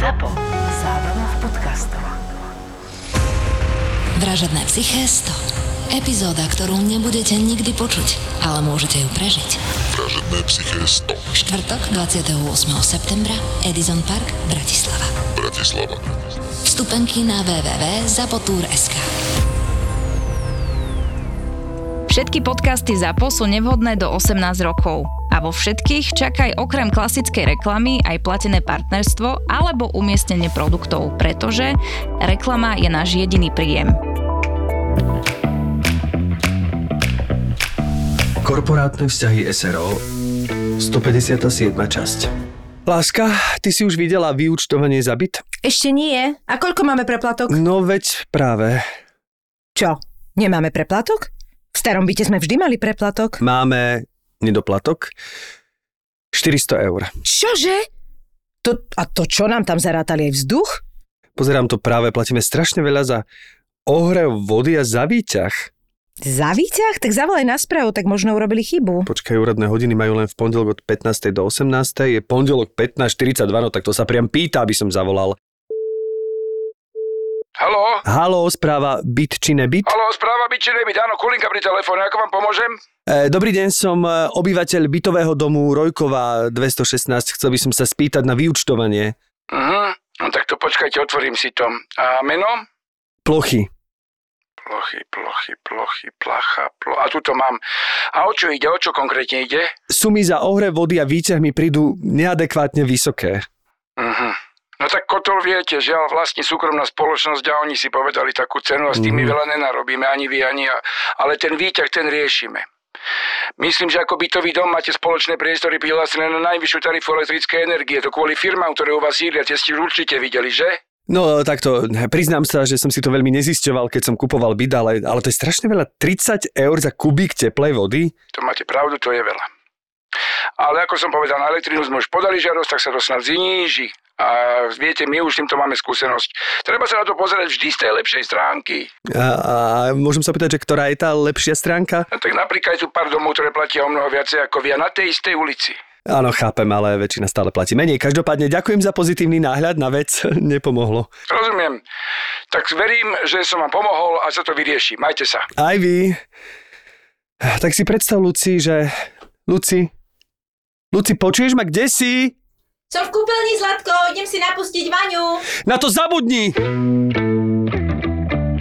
ZAPO. Zábrná v podcastov. Vražedné psyché 100. Epizóda, ktorú nebudete nikdy počuť, ale môžete ju prežiť. Vražedné psyché 100. Štvrtok 28. septembra Edison Park, Bratislava. Bratislava. Vstupenky na www.zapotur.sk Všetky podcasty ZAPO sú nevhodné do 18 rokov. A vo všetkých čakaj okrem klasickej reklamy aj platené partnerstvo alebo umiestnenie produktov, pretože reklama je náš jediný príjem. Korporátne vzťahy SRO 157. časť Láska, ty si už videla vyúčtovanie za byt? Ešte nie. A koľko máme preplatok? No veď práve. Čo? Nemáme preplatok? V starom byte sme vždy mali preplatok. Máme nedoplatok 400 eur. Čože? To, a to čo nám tam zarátali aj vzduch? Pozerám to práve, platíme strašne veľa za ohrev vody a za výťah. Za výťah? Tak zavolaj na správu, tak možno urobili chybu. Počkaj, úradné hodiny majú len v pondelok od 15. do 18. Je pondelok 15.42, no tak to sa priam pýta, aby som zavolal. Haló? Halo, správa byt či nebyt? Haló, správa byť či nebyť? Áno, Kulinka pri telefóne, ako vám pomôžem? E, dobrý deň, som e, obyvateľ bytového domu Rojkova 216. Chcel by som sa spýtať na vyučtovanie. Mhm, no tak to počkajte, otvorím si to. A meno? Plochy. Plochy, plochy, plochy, placha, plo... A tu to mám. A o čo ide? O čo konkrétne ide? Sumy za ohre vody a výťah mi prídu neadekvátne vysoké. Mhm. No tak Kotol viete, žiaľ vlastne súkromná spoločnosť a oni si povedali takú cenu a s tým my veľa nenarobíme, ani vy, ani ja. Ale ten výťah, ten riešime. Myslím, že ako bytový dom máte spoločné priestory prihlásené na najvyššiu tarifu elektrickej energie. To kvôli firmám, ktoré u vás sídlia, ste určite videli, že? No takto, priznám sa, že som si to veľmi nezisťoval, keď som kupoval byt, ale, ale to je strašne veľa. 30 eur za kubík teplej vody? To máte pravdu, to je veľa. Ale ako som povedal, na elektrínu sme už podali žiadosť, tak sa to snad zníži. A viete, my už týmto máme skúsenosť. Treba sa na to pozerať vždy z tej lepšej stránky. A, a môžem sa pýtať, že ktorá je tá lepšia stránka? No, tak napríklad sú pár domov, ktoré platia o mnoho viacej ako vy a na tej istej ulici. Áno, chápem, ale väčšina stále platí menej. Každopádne ďakujem za pozitívny náhľad na vec. Nepomohlo. Rozumiem. Tak verím, že som vám pomohol a sa to vyrieši. Majte sa. Aj vy. Tak si predstav, Luci, že... Luci? Luci, počuješ ma? Kde si? Som v kúpeľni, Zlatko, idem si napustiť Vaňu. Na to zabudni!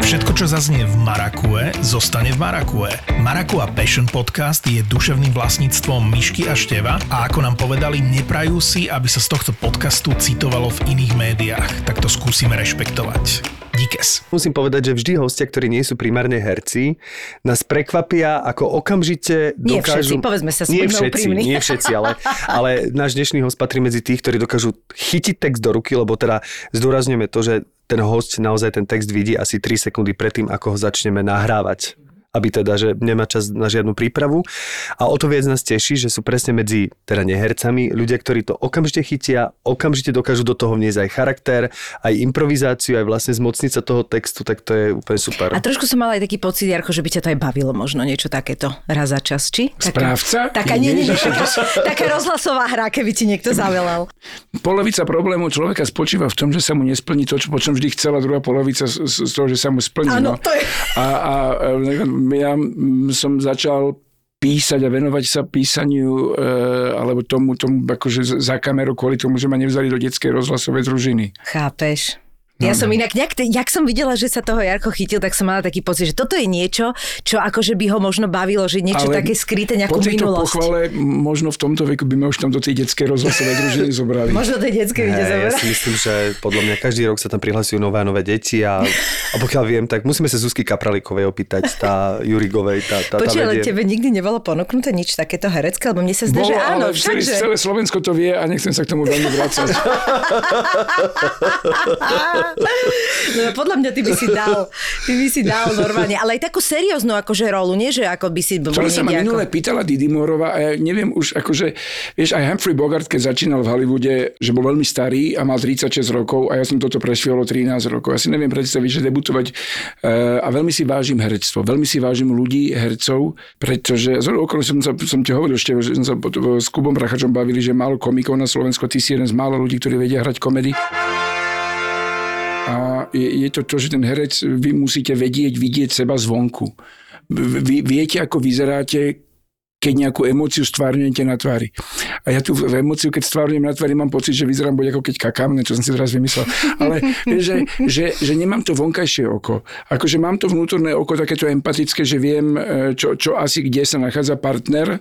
Všetko, čo zaznie v Marakue, zostane v Marakue. Marakua Passion Podcast je duševným vlastníctvom Myšky a Števa a ako nám povedali, neprajú si, aby sa z tohto podcastu citovalo v iných médiách. Tak to skúsime rešpektovať. Díkes. Musím povedať, že vždy hostia, ktorí nie sú primárne herci, nás prekvapia, ako okamžite Nie dokážu... všetci, povedzme sa, nie všetci, úprimní. nie všetci, ale, ale náš dnešný host patrí medzi tých, ktorí dokážu chytiť text do ruky, lebo teda zdôrazňujeme to, že ten host naozaj ten text vidí asi 3 sekundy predtým, ako ho začneme nahrávať aby teda, že nemá čas na žiadnu prípravu. A o to viac nás teší, že sú presne medzi teda nehercami ľudia, ktorí to okamžite chytia, okamžite dokážu do toho vniesť aj charakter, aj improvizáciu, aj vlastne zmocniť sa toho textu, tak to je úplne super. A trošku som mala aj taký pocit, Jarko, že by ťa to aj bavilo možno niečo takéto raz za čas, či? Správca? Taká, nie, nie, nie, taká, taká rozhlasová hra, keby ti niekto zavelal. Polovica problému človeka spočíva v tom, že sa mu nesplní to, čo, po čom vždy chcela, druhá polovica z, z toho, že sa mu splní. Áno, no. to je- A, a e, ja som začal písať a venovať sa písaniu e, alebo tomu, tomu akože za kamerou kvôli tomu, že ma nevzali do detskej rozhlasovej družiny. Chápeš? Ja som inak, nejak, jak som videla, že sa toho Jarko chytil, tak som mala taký pocit, že toto je niečo, čo akože by ho možno bavilo, že niečo Ale také skryté, nejakú po minulosť. pochvale možno v tomto veku by ma už tam do tej detskej rozhlasovej družiny zobrali. Možno tej detskej ide Hej, ja si myslím, že podľa mňa každý rok sa tam prihlasujú nové a nové deti a, a pokiaľ viem, tak musíme sa Zuzky Kapralikovej opýtať, tá Jurigovej, tá, tá, tá Počuj, ale tebe nikdy nebolo ponúknuté nič takéto herecké, lebo mne sa zdá, že áno, ale celé, všakže. celé Slovensko to vie a nechcem sa k tomu veľmi vrácať. No, podľa mňa ty by si dal, ty by si dal normálne, ale aj takú serióznu akože rolu, nie že ako by si To sa ma minule ako... pýtala Didi Morová a ja neviem už akože, vieš, aj Humphrey Bogart, keď začínal v Hollywoode, že bol veľmi starý a mal 36 rokov a ja som toto prežil 13 rokov. Ja si neviem predstaviť, že debutovať uh, a veľmi si vážim herectvo, veľmi si vážim ľudí, hercov, pretože z okolo som, sa, som ti hovoril ešte, že som sa s Kubom Prachačom bavili, že málo komikov na Slovensku, ty si jeden z málo ľudí, ktorí vedia hrať komedy. A je, je to to, že ten herec, vy musíte vedieť, vidieť seba zvonku. Vy viete, ako vyzeráte, keď nejakú emóciu stvárňujete na tvári. A ja tu emóciu, keď stvárňujem na tvári, mám pocit, že vyzerám buď ako keď kakám, čo som si teraz vymyslel. Ale že, že, že, nemám to vonkajšie oko. Akože mám to vnútorné oko takéto empatické, že viem, e, čo, čo asi kde sa nachádza partner,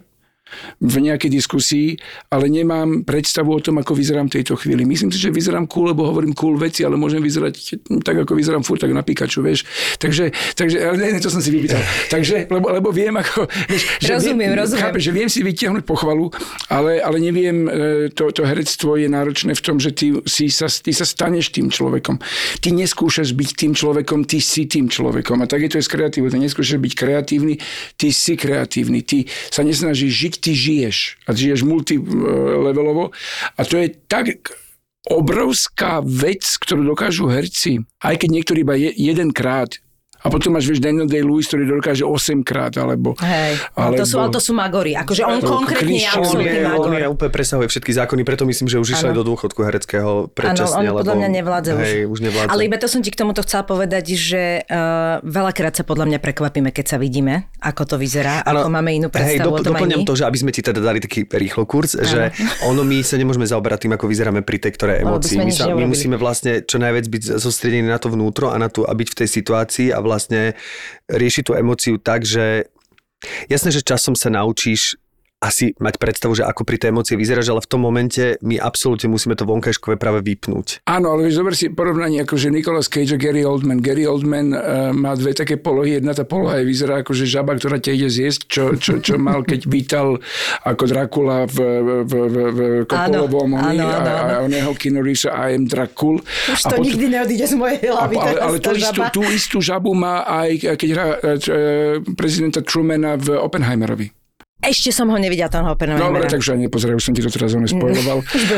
v nejakej diskusii, ale nemám predstavu o tom, ako vyzerám v tejto chvíli. Myslím si, že vyzerám cool, lebo hovorím cool veci, ale môžem vyzerať tak, ako vyzerám furt, tak na Pikachu, vieš. Takže, takže ale ne, to som si vypýtal. Takže, lebo, lebo viem, ako... Vieš, že rozumiem, viem, rozumiem. Chápe, že viem si vytiahnuť pochvalu, ale, ale neviem, e, to, to herectvo je náročné v tom, že ty, si sa, ty sa staneš tým človekom. Ty neskúšaš byť tým človekom, ty si tým človekom. A tak je to aj s kreatívou. Ty neskúšaš byť kreatívny, ty si kreatívny. Ty sa nesnažíš žiť ty žiješ. A žiješ multilevelovo. A to je tak obrovská vec, ktorú dokážu herci, aj keď niektorí iba je, jedenkrát a potom máš, vieš, Daniel Day-Lewis, ktorý dokáže 8 krát, alebo... Hej, no, alebo, to, sú, ale to sú magory. Akože on konkrétne je absolútny magor. on je úplne presahuje všetky zákony, preto myslím, že už išiel aj do dôchodku hereckého predčasne. Áno, on podľa mňa nevládze už. Hej, už nevládze. Ale iba to som ti k tomuto chcela povedať, že uh, veľakrát sa podľa mňa prekvapíme, keď sa vidíme, ako to vyzerá, ano, ako máme inú hej, predstavu do, o tom doplňam to, že aby sme ti teda dali taký rýchlo kurz, ano. že ono my sa nemôžeme zaoberať tým, ako vyzeráme pri tej ktorej emócii. My, sa, my musíme vlastne čo najviac byť sústredení na to vnútro a na to, a byť v tej situácii a vlastne riešiť tú emóciu tak, že jasné, že časom sa naučíš asi mať predstavu, že ako pri tej emócii vyzeráš, ale v tom momente my absolútne musíme to vonkajškové práve vypnúť. Áno, ale vieš, zober si porovnanie, akože Nicolas Cage a Gary Oldman. Gary Oldman uh, má dve také polohy. Jedna tá poloha je vyzerá ako že žaba, ktorá ťa ide zjesť, čo, čo, čo mal, keď vítal ako Dracula v, v, v, v Kopolovom Áno, áno, a, áno, a oného Reevesa I am Dracul. Už a to nikdy neodíde z mojej a, hlavy. ale, teraz ale tá tú, istú, tú istú žabu má aj, keď hrá e, prezidenta Trumana v Oppenheimerovi. Ešte som ho nevidela, toho Dobre, Oppenheimera. takže nepozeraj, už som ti to teraz bude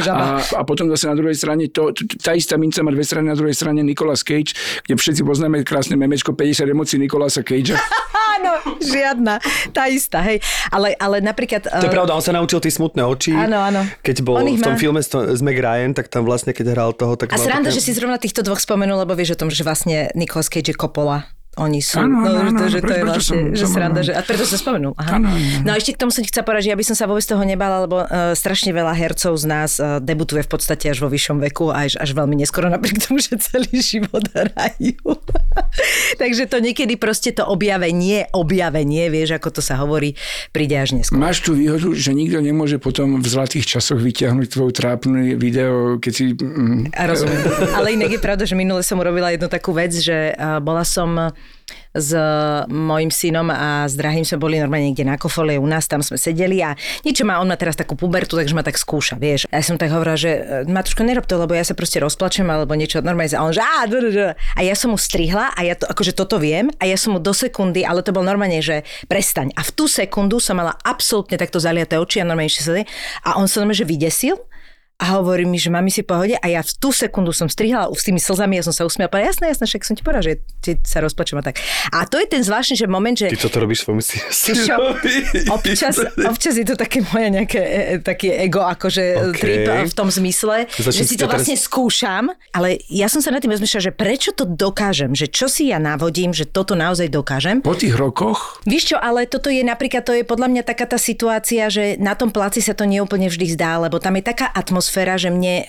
žaba. a, a potom zase na druhej strane, to, tá istá minca má dve strany, na druhej strane Nicolas Cage, kde všetci poznáme krásne memečko 50 emócií Nicolasa Cagea. Áno, žiadna, tá istá, hej. Ale, ale napríklad... To je eh, pravda, on sa naučil tie smutné oči. Áno, áno. Keď bol On v tom má. filme s, s Meg Ryan, tak tam vlastne, keď hral toho, tak A sranda, také- že si zrovna týchto dvoch spomenul, lebo vieš o tom, že vlastne Nicolas Cage je Coppola. Oni sú, Áno, no, áno, áno, to, že to je vlastne, som- že som- sranda, že, a preto sa spomenul. Aha. Áno, áno. No a ešte k tomu som ti chcela povedať, že ja by som sa vôbec toho nebala, lebo uh, strašne veľa hercov z nás uh, debutuje v podstate až vo vyššom veku a až, až veľmi neskoro, napriek tomu, že celý život hrajú. Takže to niekedy proste to objavenie, objavenie, vieš, ako to sa hovorí, príde až neskoro. Máš tú výhodu, že nikto nemôže potom v zlatých časoch vyťahnuť tvoju trápnu video, keď si... Mm, A rozumiem. Ale inak je pravda, že minule som urobila jednu takú vec, že uh, bola som s mojim synom a s drahým sme boli normálne niekde na kofole u nás, tam sme sedeli a niečo má, on má teraz takú pubertu, takže ma tak skúša, vieš. A ja som tak hovorila, že e, Matruško, nerob to, lebo ja sa proste rozplačem alebo niečo normálne. A on, že dr. a ja som mu strihla a ja to, akože toto viem a ja som mu do sekundy, ale to bol normálne, že prestaň. A v tú sekundu som mala absolútne takto zaliaté oči a normálne ešte a on sa normálne, že vydesil a hovorí mi, že mami si pohode a ja v tú sekundu som strihla s tými slzami, ja som sa usmiala, povedala, jasné, jasné, však som ti povedala, že ti sa rozplačem a tak. A to je ten zvláštny, že moment, že Ty toto robíš svojmu občas, občas je to také moje nejaké e, e, také ego, akože OK. trip v tom zmysle, Začnem že si to teraz- vlastne skúšam, ale ja som sa nad tým rozmýšľala, že prečo to dokážem, že čo si ja navodím, že toto naozaj dokážem. po tých rokoch Víš čo, ale toto je napríklad, to je podľa mňa taká tá situácia, že na tom placi sa to neúplne vždy zdá, lebo tam je taká atmosféra, že mne um,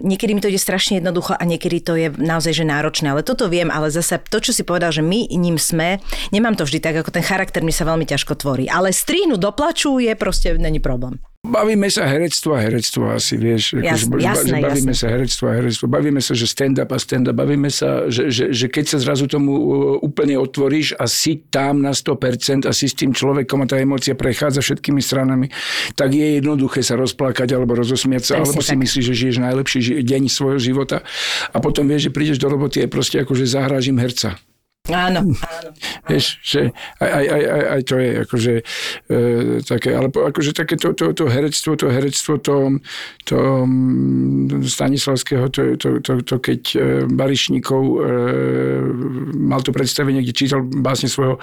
niekedy mi to ide strašne jednoducho a niekedy to je naozaj že náročné. Ale toto viem, ale zase to, čo si povedal, že my ním sme, nemám to vždy tak, ako ten charakter mi sa veľmi ťažko tvorí. Ale strihnúť do plaču je proste, není problém. Bavíme sa herectvo a herectvo asi, vieš. Jas- že, jasné, bavíme jasné. sa herectvo a herectvo. Bavíme sa, že stand-up a stand-up. Bavíme sa, že, že, že keď sa zrazu tomu uh, úplne otvoríš a si tam na 100% a si s tým človekom a tá emócia prechádza všetkými stranami, tak je jednoduché sa rozplakať alebo rozosmiať sa, alebo si tak. myslíš, že žiješ najlepší deň svojho života a potom vieš, že prídeš do roboty a proste akože zahrážim herca. Áno, áno. Vieš, že aj, aj, aj, aj, to je akože e, také, ale akože také to, to, to herectvo, to herectvo to, to mm, Stanislavského, to, to, to, to keď e, Barišníkov e, mal to predstavenie, kde čítal básne svojho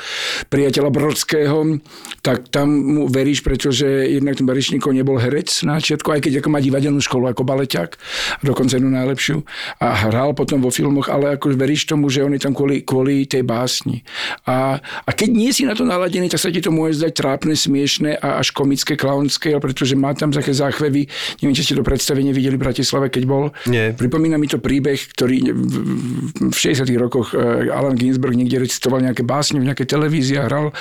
priateľa Brodského, tak tam mu veríš, pretože jednak ten Barišníkov nebol herec na začiatku, aj keď ako má divadelnú školu ako baleťák, dokonca jednu najlepšiu a hral potom vo filmoch, ale ako veríš tomu, že on je tam kvôli, kvôli tej básni. A, a keď nie si na to naladený, tak sa ti to môže zdať trápne, smiešne a až komické, klaunské, pretože má tam také záchvevy. Neviem, či ste to predstavenie videli v Bratislave, keď bol. Nie. Pripomína mi to príbeh, ktorý v, v 60 rokoch eh, Alan Ginsberg niekde recitoval nejaké básne v nejakej televízii a hral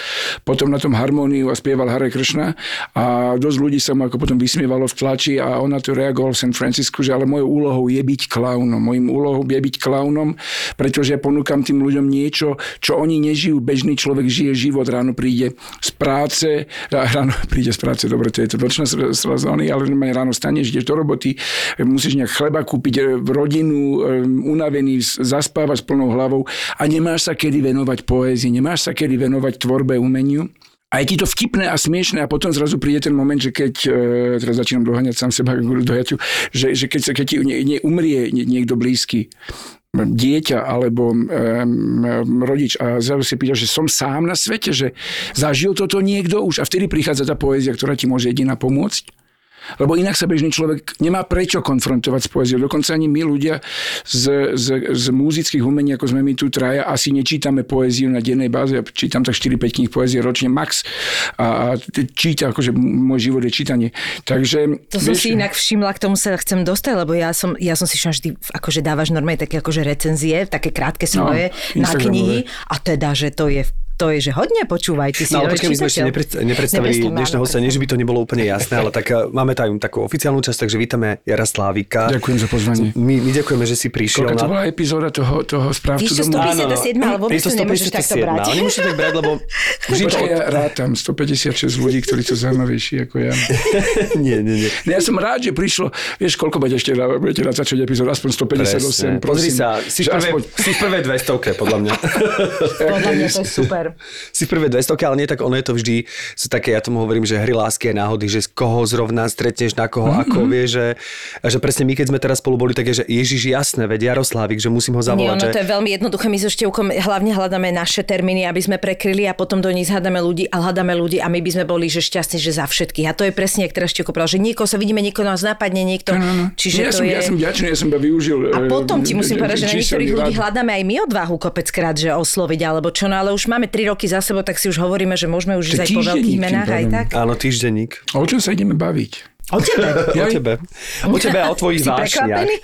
potom na tom harmóniu a spieval Hare Krishna a dosť ľudí sa mu ako potom vysmievalo v tlači a on na to reagoval v San Francisku, že ale mojou úlohou je byť klaunom. Mojím úlohou je byť klaunom, pretože ja ponúkam tým ľuďom niečo, čo oni nežijú. Bežný človek žije život, ráno príde z práce, ráno príde z práce, dobre, to je to nočná sezóny, ale ráno staneš, ideš do roboty, musíš nejak chleba kúpiť e, rodinu, e, unavený, zaspávať s plnou hlavou a nemáš sa kedy venovať poézii, nemáš sa kedy venovať tvorbe, umeniu. A je ti to vtipné a smiešné a potom zrazu príde ten moment, že keď, e, teraz začínam doháňať sám seba dojaťu, že, že keď, sa, keď ti nie, nie, umrie nie- niekto blízky, dieťa alebo um, rodič a zrazu si pýta, že som sám na svete, že zažil toto niekto už a vtedy prichádza tá poézia, ktorá ti môže jediná pomôcť. Lebo inak sa bežný človek nemá prečo konfrontovať s poéziou. Dokonca ani my ľudia z, z, z múzických umení, ako sme my tu traja, asi nečítame poéziu na dennej báze. Ja čítam tak 4-5 kníh poézie ročne max. A, a číta, akože môj život je čítanie. Takže... To som si inak všimla, k tomu sa chcem dostať, lebo ja som, ja som si všimla, ty akože dávaš normálne také akože recenzie, také krátke svoje No, na knihy a teda, že to je to je, že hodne počúvaj, ty si No ale počkaj, my sme ešte nepredstavili Nepredstavili, dnešného hostia, nie že by to nebolo úplne jasné, ale tak eh, máme tam takú oficiálnu časť, takže vítame Jara Slávika. Ďakujem za pozvanie. My, my ďakujeme, že si prišiel. Koľka to na- bola epizóda toho, toho správcu Víš, čo, domu? 157, ale vôbec Je to nemôžeš takto 157, brať. ale nemôžeš tak brať, lebo. Počkaj, ja rátam 156 ľudí, ktorí sú zaujímavejší ako ja. nie, nie, nie. No ja som rád, že prišlo, vieš, koľko budete ešte budete natáčať epizód, aspoň 158, Presne. Pozri prosím. sa, si v Že prvé, aspoň, si v prvé 200 podľa mňa. Podľa mňa to je super. Si v prvé 200 ale nie tak ono je to vždy, sú také, ja tomu hovorím, že hry lásky a náhody, že z koho zrovna stretneš, na koho, Mhm, ako, vieš, že, a že presne my, keď sme teraz spolu boli, také, že Ježiš, jasné, veď Jaroslávik, že musím ho Nie, zavolať, ono že... to je veľmi jednoduché. My so Števkom hlavne hľadáme naše termíny, aby sme prekryli a potom do nich hľadáme ľudí a hľadáme ľudí a my by sme boli že šťastní, že za všetkých. A to je presne, jak teraz Števko povedal, že niekoho sa vidíme, niekoho nás napadne, niekto. Čiže ja, to som, je... ja som ďačný, ja som iba využil... A eh, potom ti musím povedať, že na niektorých ľudí hľadáme aj my odvahu kopeckrát, že osloviť alebo čo, no ale už máme 3 roky za sebou, tak si už hovoríme, že môžeme už ísť aj po veľkých menách aj tak. Áno, týždenník. A o čom sa ideme baviť? O tebe. O tebe. O tebe a o tvojich vášniach.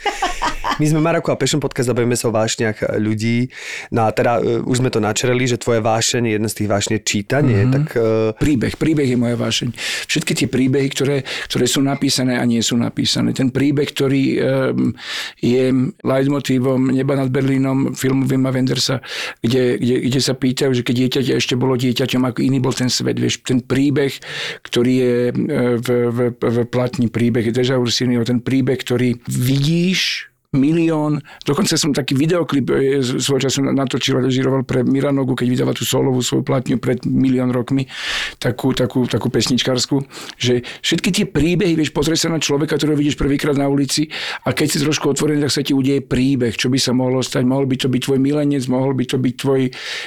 My sme Marako a Passion Podcast a bavíme sa o vášniach ľudí. No a teda uh, už sme to načereli, že tvoje vášeň, jedna z tých vášní je čítanie, Mhm. tak uh, Príbeh. Príbeh je moja vášeň. Všetky tie príbehy, ktoré, ktoré sú napísané a nie sú napísané. Ten príbeh, ktorý um, je leitmotívom Neba nad Berlínom filmu Vima Wendersa, kde, kde, kde sa pýtajú, že keď dieťa ešte bolo dieťaťom, ako iný bol ten svet. Vieš, ten príbeh, ktorý je e, v, v, v platní príbeh Deža Ursiniho, ten príbeh, ktorý vidíš milión, dokonca som taký videoklip e, z- svojho času natočil, režiroval pre Miranogu, keď vydala tú solovú svoju platňu pred milión rokmi, takú, takú, takú pesničkársku, že všetky tie príbehy, vieš, pozrieš sa na človeka, ktorého vidíš prvýkrát na ulici a keď si trošku otvorený, tak sa ti udeje príbeh, čo by sa mohlo stať. Mohol by to byť tvoj milenec, mohol by to byť tvoj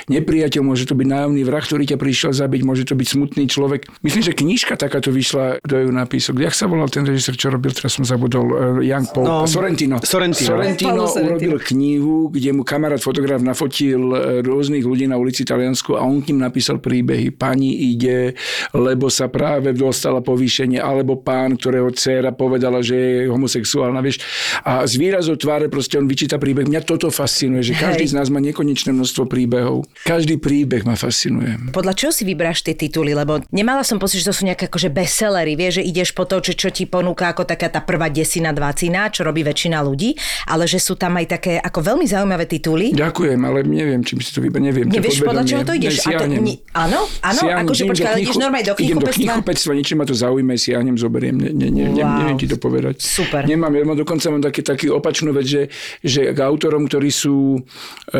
nepriateľ, môže to byť nájomný vrah, ktorý ťa prišiel zabiť, môže to byť smutný človek. Myslím, že knižka takáto vyšla, kto ju napísal. Jak sa volal ten režisér, čo robil, teraz som zabudol, uh, Young Paul, No, Sorrentino. Sorrentino. Sorrentino urobil knihu, kde mu kamarát fotograf nafotil e, rôznych ľudí na ulici Taliansku a on k ním napísal príbehy. Pani ide, lebo sa práve dostala povýšenie, alebo pán, ktorého dcéra povedala, že je homosexuálna, vieš. A z výrazov tváre proste on vyčíta príbeh. Mňa toto fascinuje, že každý Hej. z nás má nekonečné množstvo príbehov. Každý príbeh ma fascinuje. Podľa čoho si vybráš tie tituly? Lebo nemala som pocit, že to sú nejaké akože bestsellery, vieš, že ideš po to, čo, čo ti ponúka ako taká tá prvá desina, dvacina, čo robí väčšina ľudí, ale že sú tam aj také ako veľmi zaujímavé tituly. Ďakujem, ale neviem, čím si to vyber, neviem. Nevieš, podľa čoho to ideš? A to, ni, áno, áno, Siahnem, akože počkaj, ale ideš normálne do Idem do knihkupectva. knihkupectva, niečo ma to zaujme, siahnem, zoberiem. Ne, ne, ne, Wow. Neviem ti to povedať. Super. Nemám, ja mám dokonca mám také, taký opačnú vec, že, že k autorom, ktorí sú e,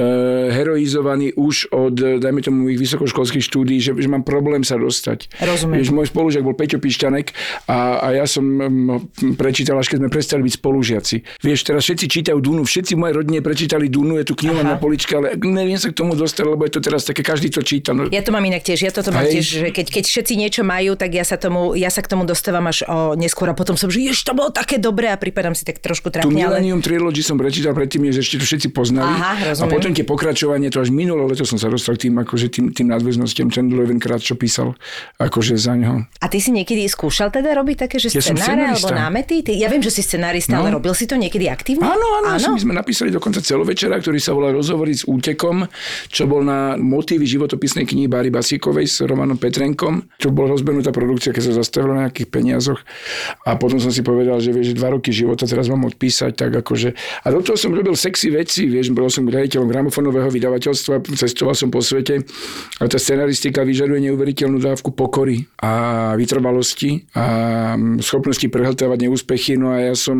heroizovaní už od, dajme tomu, ich vysokoškolských štúdí, že, že mám problém sa dostať. Rozumiem. Vieš, môj spolužiak bol Peťo Pišťanek a, a ja som prečítal, až keď sme prestali byť spolužiaci. Vieš, teraz všetci čítajú Dunu, všetci v mojej rodine prečítali Dunu, je tu kniha na poličke, ale neviem sa k tomu dostať, lebo je to teraz také, každý to číta. No, Ja to mám inak tiež, ja toto mám Hej. tiež, že keď, keď všetci niečo majú, tak ja sa, tomu, ja sa k tomu dostávam až o neskôr a potom som, že jež to bolo také dobré a pripadám si tak trošku Tu trápne, ale... Millennium Trilogy som prečítal predtým, než ešte to všetci poznali. Aha, a potom tie pokračovanie, to až minulé leto som sa dostal tým, akože tým, tým nadväznostiam. Chandler jedenkrát, čo písal, akože za ňo. A ty si niekedy skúšal teda robiť také, že Ja scenáre alebo námety? Ty, ja viem, že si scenárista, No. ale robil si to niekedy aktívne? Áno, áno, áno. áno. My sme napísali dokonca celovečera, ktorý sa volá Rozhovory s útekom, čo bol na motívy životopisnej knihy Báry Basíkovej s Romanom Petrenkom, čo bol rozbehnutá produkcia, keď sa zastavila na nejakých peniazoch. A potom som si povedal, že vieš, dva roky života teraz mám odpísať, tak akože... A do toho som robil sexy veci, vieš, bol som riaditeľom gramofónového vydavateľstva, cestoval som po svete a tá scenaristika vyžaduje neuveriteľnú dávku pokory a vytrvalosti a schopnosti prehltávať neúspechy, no a ja som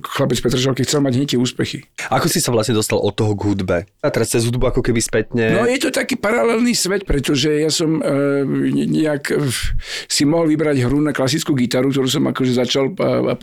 chlapec Petržalky chcel mať hneď úspechy. Ako si sa vlastne dostal od toho k hudbe? A teraz cez hudbu ako keby spätne... No je to taký paralelný svet, pretože ja som e, nejak e, si mohol vybrať hru na klasickú gitaru, ktorú som akože začal, a,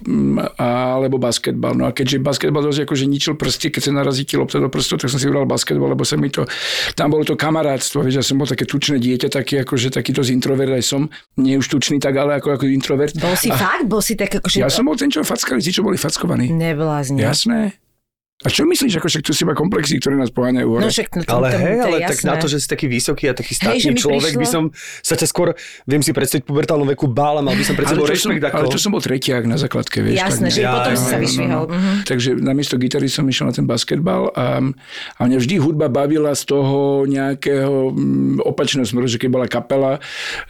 a, alebo basketbal. No a keďže basketbal dosť akože ničil prsty, keď sa narazí ti lopta do prstov, tak som si vybral basketbal, lebo sa mi to, tam bolo to kamarátstvo, vieš, ja som bol také tučné dieťa, taký akože takýto z introvert aj som, nie už tučný tak, ale ako, ako introvert. Bol si fakt? Bol si tak akože... Ja som bol ten, čo fackali, tí, čo boli fackovaní. Neblázni. Jasné. A čo myslíš, ako však tu si iba komplexy, ktoré nás poháňajú hore? No však no, Ale to, hej, ale jasné. tak na to, že si taký vysoký a taký Hej, statný mi človek, by prišlo- som sa ťa skôr, viem si predstaviť pubertálnom veku bál a mal by som pred sebou ale, to som, rešpekt ako... ale to som bol tretiak na základke, vieš. Jasné, tak že nejak. potom si sa no, vyšvihol. no. Mhm. Takže namiesto gitary som išiel na ten basketbal a, a mňa vždy hudba bavila z toho nejakého mm, opačného smeru, že keď bola kapela,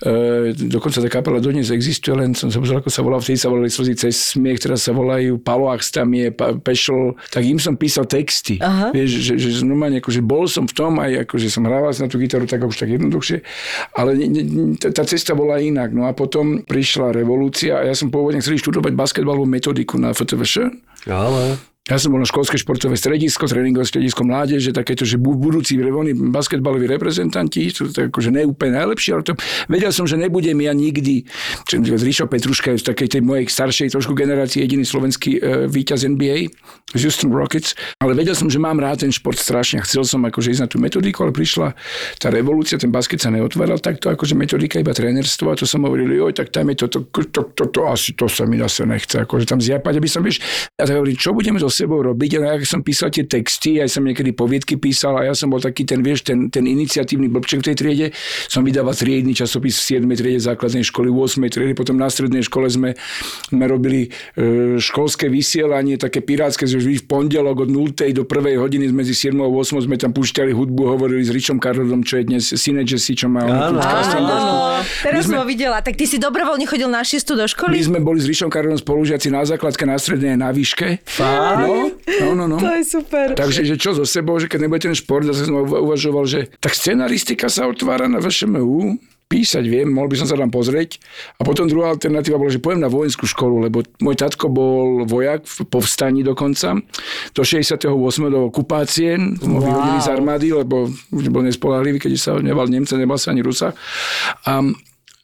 e, dokonca tá kapela dodnes existuje, len som sa pozrel, ako sa volá, vtedy sa volali Slzy cez smiech, teraz sa volajú Paloach, tam je pa, Pešl, tak im som písal texty. Aha. Vieš, že, že normálne, akože bol som v tom, aj akože som hrával si na tú gitaru tak už tak jednoduchšie, ale ne, ne, tá, tá cesta bola inak. No a potom prišla revolúcia a ja som pôvodne chcel študovať basketbalovú metodiku na FTVŠ. Ale... Ja som bol na školské športové stredisko, tréningové stredisko mládeže, takéto, že bu- budúci revoni basketbaloví reprezentanti, sú to akože neúplne najlepší, ale to vedel som, že nebudem ja nikdy, Ríšo Petruška je z takej tej mojej staršej trošku generácie jediný slovenský e, víťaz NBA Houston Rockets, ale vedel som, že mám rád ten šport strašne. Chcel som akože ísť na tú metodiku, ale prišla tá revolúcia, ten basket sa neotváral takto, akože metodika iba trénerstvo a to som hovoril, joj, tak tam je to, to, to, to, to, asi to sa mi zase nechce, akože tam zjapať, aby som, vieš, a tak hovorím, čo budeme so sebou robiť, a ja som písal tie texty, aj som niekedy poviedky písal a ja som bol taký ten, vieš, ten, ten iniciatívny blbček v tej triede, som vydával triedny časopis v 7. triede základnej školy, v 8. triede, potom na strednej škole sme, sme robili e, školské vysielanie, také pirátske, že v pondelok od 0. do 1. hodiny medzi 7. a 8. sme tam púšťali hudbu, hovorili s Richom Karlom, čo je dnes Sine Jesse, čo má Áno, teraz My sme- som ho videla. Tak ty si dobrovoľne chodil na šiestu do My školy? sme boli s Richom Karlom spolužiaci na základke, na strednej a na výške. Fakt? No, no, no. no. To je super. Takže že čo so sebou, že keď nebude ten šport, zase som uva- uvažoval, že tak scenaristika sa otvára na VŠMU, písať viem, mohol by som sa tam pozrieť. A potom druhá alternatíva bola, že pojem na vojenskú školu, lebo môj tatko bol vojak v povstaní dokonca, do 68. do okupácie, wow. vyhodili z armády, lebo už bol nespolahlivý, keď sa nebal Nemca, nebal sa ani Rusa. A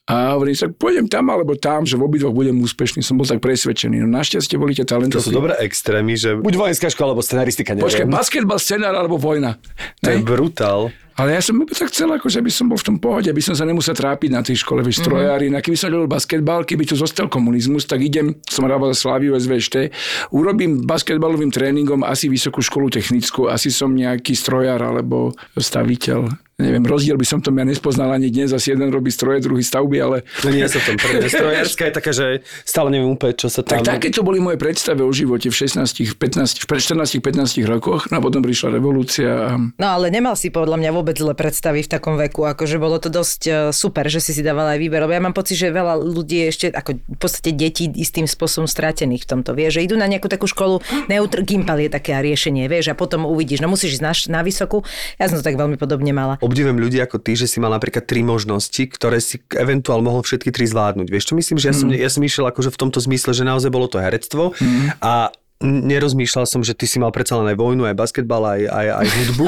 a hovorím sa, pôjdem tam alebo tam, že v obidvoch budem úspešný. Som bol tak presvedčený. No našťastie boli tie To talenty. sú dobré extrémy, že buď vojenská škola, alebo scenaristika, Počkaj, neviem. basketbal, scenár alebo vojna. To je brutál. Ale ja som tak chcel, akože aby som bol v tom pohode, aby som sa nemusel trápiť na tej škole, vieš, strojári. Mm-hmm. Keby som robil basketbal, keby tu zostal komunizmus, tak idem, som hrával za Slaviu SVŠT, urobím basketbalovým tréningom asi vysokú školu technickú, asi som nejaký strojár alebo staviteľ. Neviem, rozdiel by som tom ja nespoznal ani dnes, asi jeden robí stroje, druhý stavby, ale No nie sa v tom prvne. Strojárska je taká, že stále neviem úplne, čo sa tam... Tak takéto boli moje predstavy o živote v 16, 15, v 14, 15 rokoch, no a potom prišla revolúcia a No ale nemal si podľa mňa vôbec zle predstavy v takom veku, akože bolo to dosť e, super, že si si dávala aj výber, lebo ja mám pocit, že veľa ľudí je ešte, ako v podstate detí istým spôsobom stratených v tomto, vieš, že idú na nejakú takú školu, neutr, Gimpel je také riešenie, vieš, a potom uvidíš, no musíš ísť na, na vysokú, ja som to tak veľmi podobne mala. Obdivujem ľudí ako ty, že si mal napríklad tri možnosti, ktoré si eventuál mohol všetky tri zvládnuť. Vieš čo myslím, že ja som, ja som išiel akože v tomto zmysle, že naozaj bolo to herectvo a nerozmýšľal som, že ty si mal predsa len aj vojnu, aj basketbal, aj, aj, aj hudbu.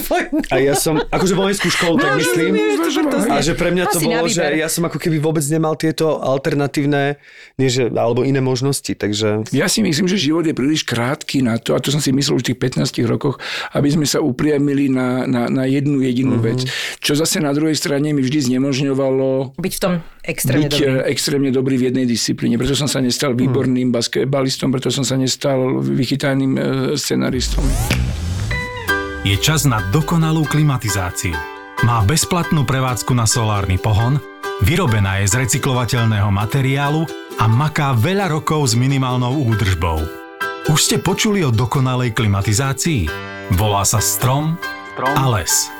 A ja som, akože vojenskú školu, tak myslím. A že pre mňa to Asi bolo, že ja som ako keby vôbec nemal tieto alternatívne, nie že, alebo iné možnosti, takže... Ja si myslím, že život je príliš krátky na to, a to som si myslel už v tých 15 rokoch, aby sme sa upriamili na, na, na jednu jedinú mm-hmm. vec. Čo zase na druhej strane mi vždy znemožňovalo Byť v tom extrémne byť dobrý. eh, extrémne dobrý v jednej disciplíne. Preto som sa nestal výborným basketbalistom, preto som sa nestal vychytaným eh, scenaristom. Je čas na dokonalú klimatizáciu. Má bezplatnú prevádzku na solárny pohon, vyrobená je z recyklovateľného materiálu a maká veľa rokov s minimálnou údržbou. Už ste počuli o dokonalej klimatizácii? Volá sa strom, a les.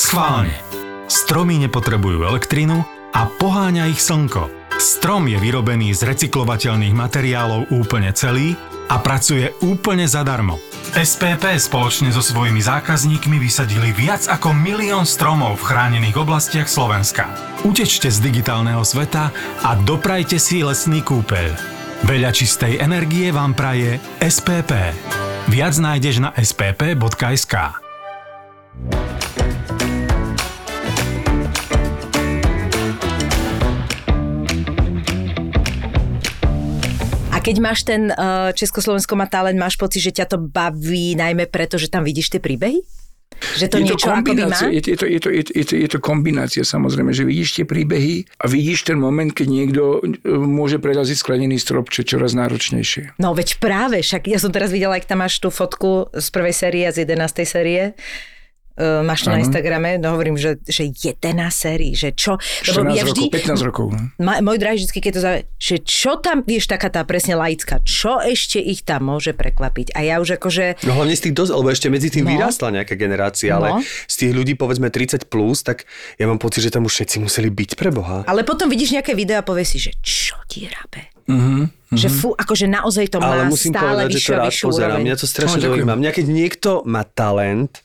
Schválne. Stromy nepotrebujú elektrínu a poháňa ich slnko. Strom je vyrobený z recyklovateľných materiálov úplne celý a pracuje úplne zadarmo. SPP spoločne so svojimi zákazníkmi vysadili viac ako milión stromov v chránených oblastiach Slovenska. Utečte z digitálneho sveta a doprajte si lesný kúpeľ. Veľa čistej energie vám praje SPP. Viac nájdeš na spp.sk. keď máš ten uh, Československo má talent, máš pocit, že ťa to baví najmä preto, že tam vidíš tie príbehy? Že to je to niečo akoby má? je, to- je, to, je, to, je, to, je, to, je to kombinácia samozrejme, že vidíš tie príbehy a vidíš ten moment, keď niekto eh, môže preraziť sklenený strop, čo je čoraz náročnejšie. No veď práve, však ja som teraz videla, ak tam máš tú fotku z prvej série a z 11. série. Uh, máš to na. Instagrame, no hovorím, že, že 11 sérií, že čo? 14 rokov, 15 rokov. Ma, môj drahý vždy, keď to zaujíma, že čo tam, vieš, taká tá presne laická, čo ešte ich tam môže prekvapiť? A ja už akože, No hlavne z tých dosť, lebo ešte medzi tým No. vyrástla nejaká generácia, ale No. z tých ľudí povedzme 30 plus, tak ja mám pocit, že tam už všetci museli byť pre Boha. ale potom vidíš nejaké video a povieš si, že čo ti rabe? Mhm, Že fú, akože naozaj to má Ale musím stále povedať, že to rád pozerám. Mňa to strašne zaujíma. Mňa keď niekto má talent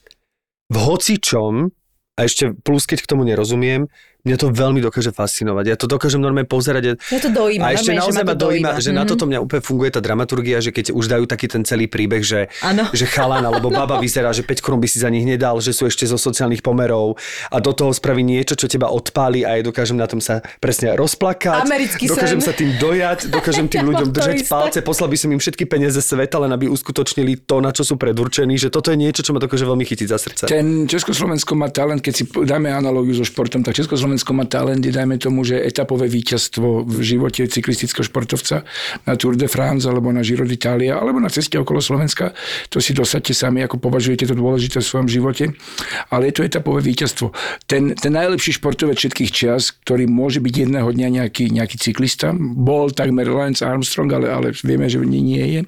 v hocičom, a ešte plus, keď k tomu nerozumiem, mňa to veľmi dokáže fascinovať. Ja to dokážem normálne pozerať. A, Mňa to dojíma, a ešte normálne, naozaj ma dojíma, dojíma. že na Mhm. toto mňa úplne funguje tá dramaturgia, že keď už dajú taký ten celý príbeh, že, Áno. že chalan alebo baba vyzerá, že 5 korún by si za nich nedal, že sú ešte zo sociálnych pomerov a do toho spraví niečo, čo teba odpáli a ja dokážem na tom sa presne rozplakať. Americký dokážem sen. sa tým dojať, dokážem tým Ja ľuďom držať isté. palce, poslal by som im všetky peniaze sveta, len aby uskutočnili to, na čo sú predurčení, že toto je niečo, čo ma dokáže veľmi chytiť za srdce. Ten Československo má talent, keď si dáme analógiu so športom, tak Československo má talent, je, dajme tomu, že etapové víťazstvo v živote cyklistického športovca na Tour de France alebo na Giro d'Italia alebo na ceste okolo Slovenska. To si dosadte sami, ako považujete to dôležité v svojom živote. Ale je to etapové víťazstvo. Ten, ten najlepší športovec všetkých čias, ktorý môže byť jedného dňa nejaký, nejaký cyklista, bol takmer Lance Armstrong, ale, ale vieme, že nie je.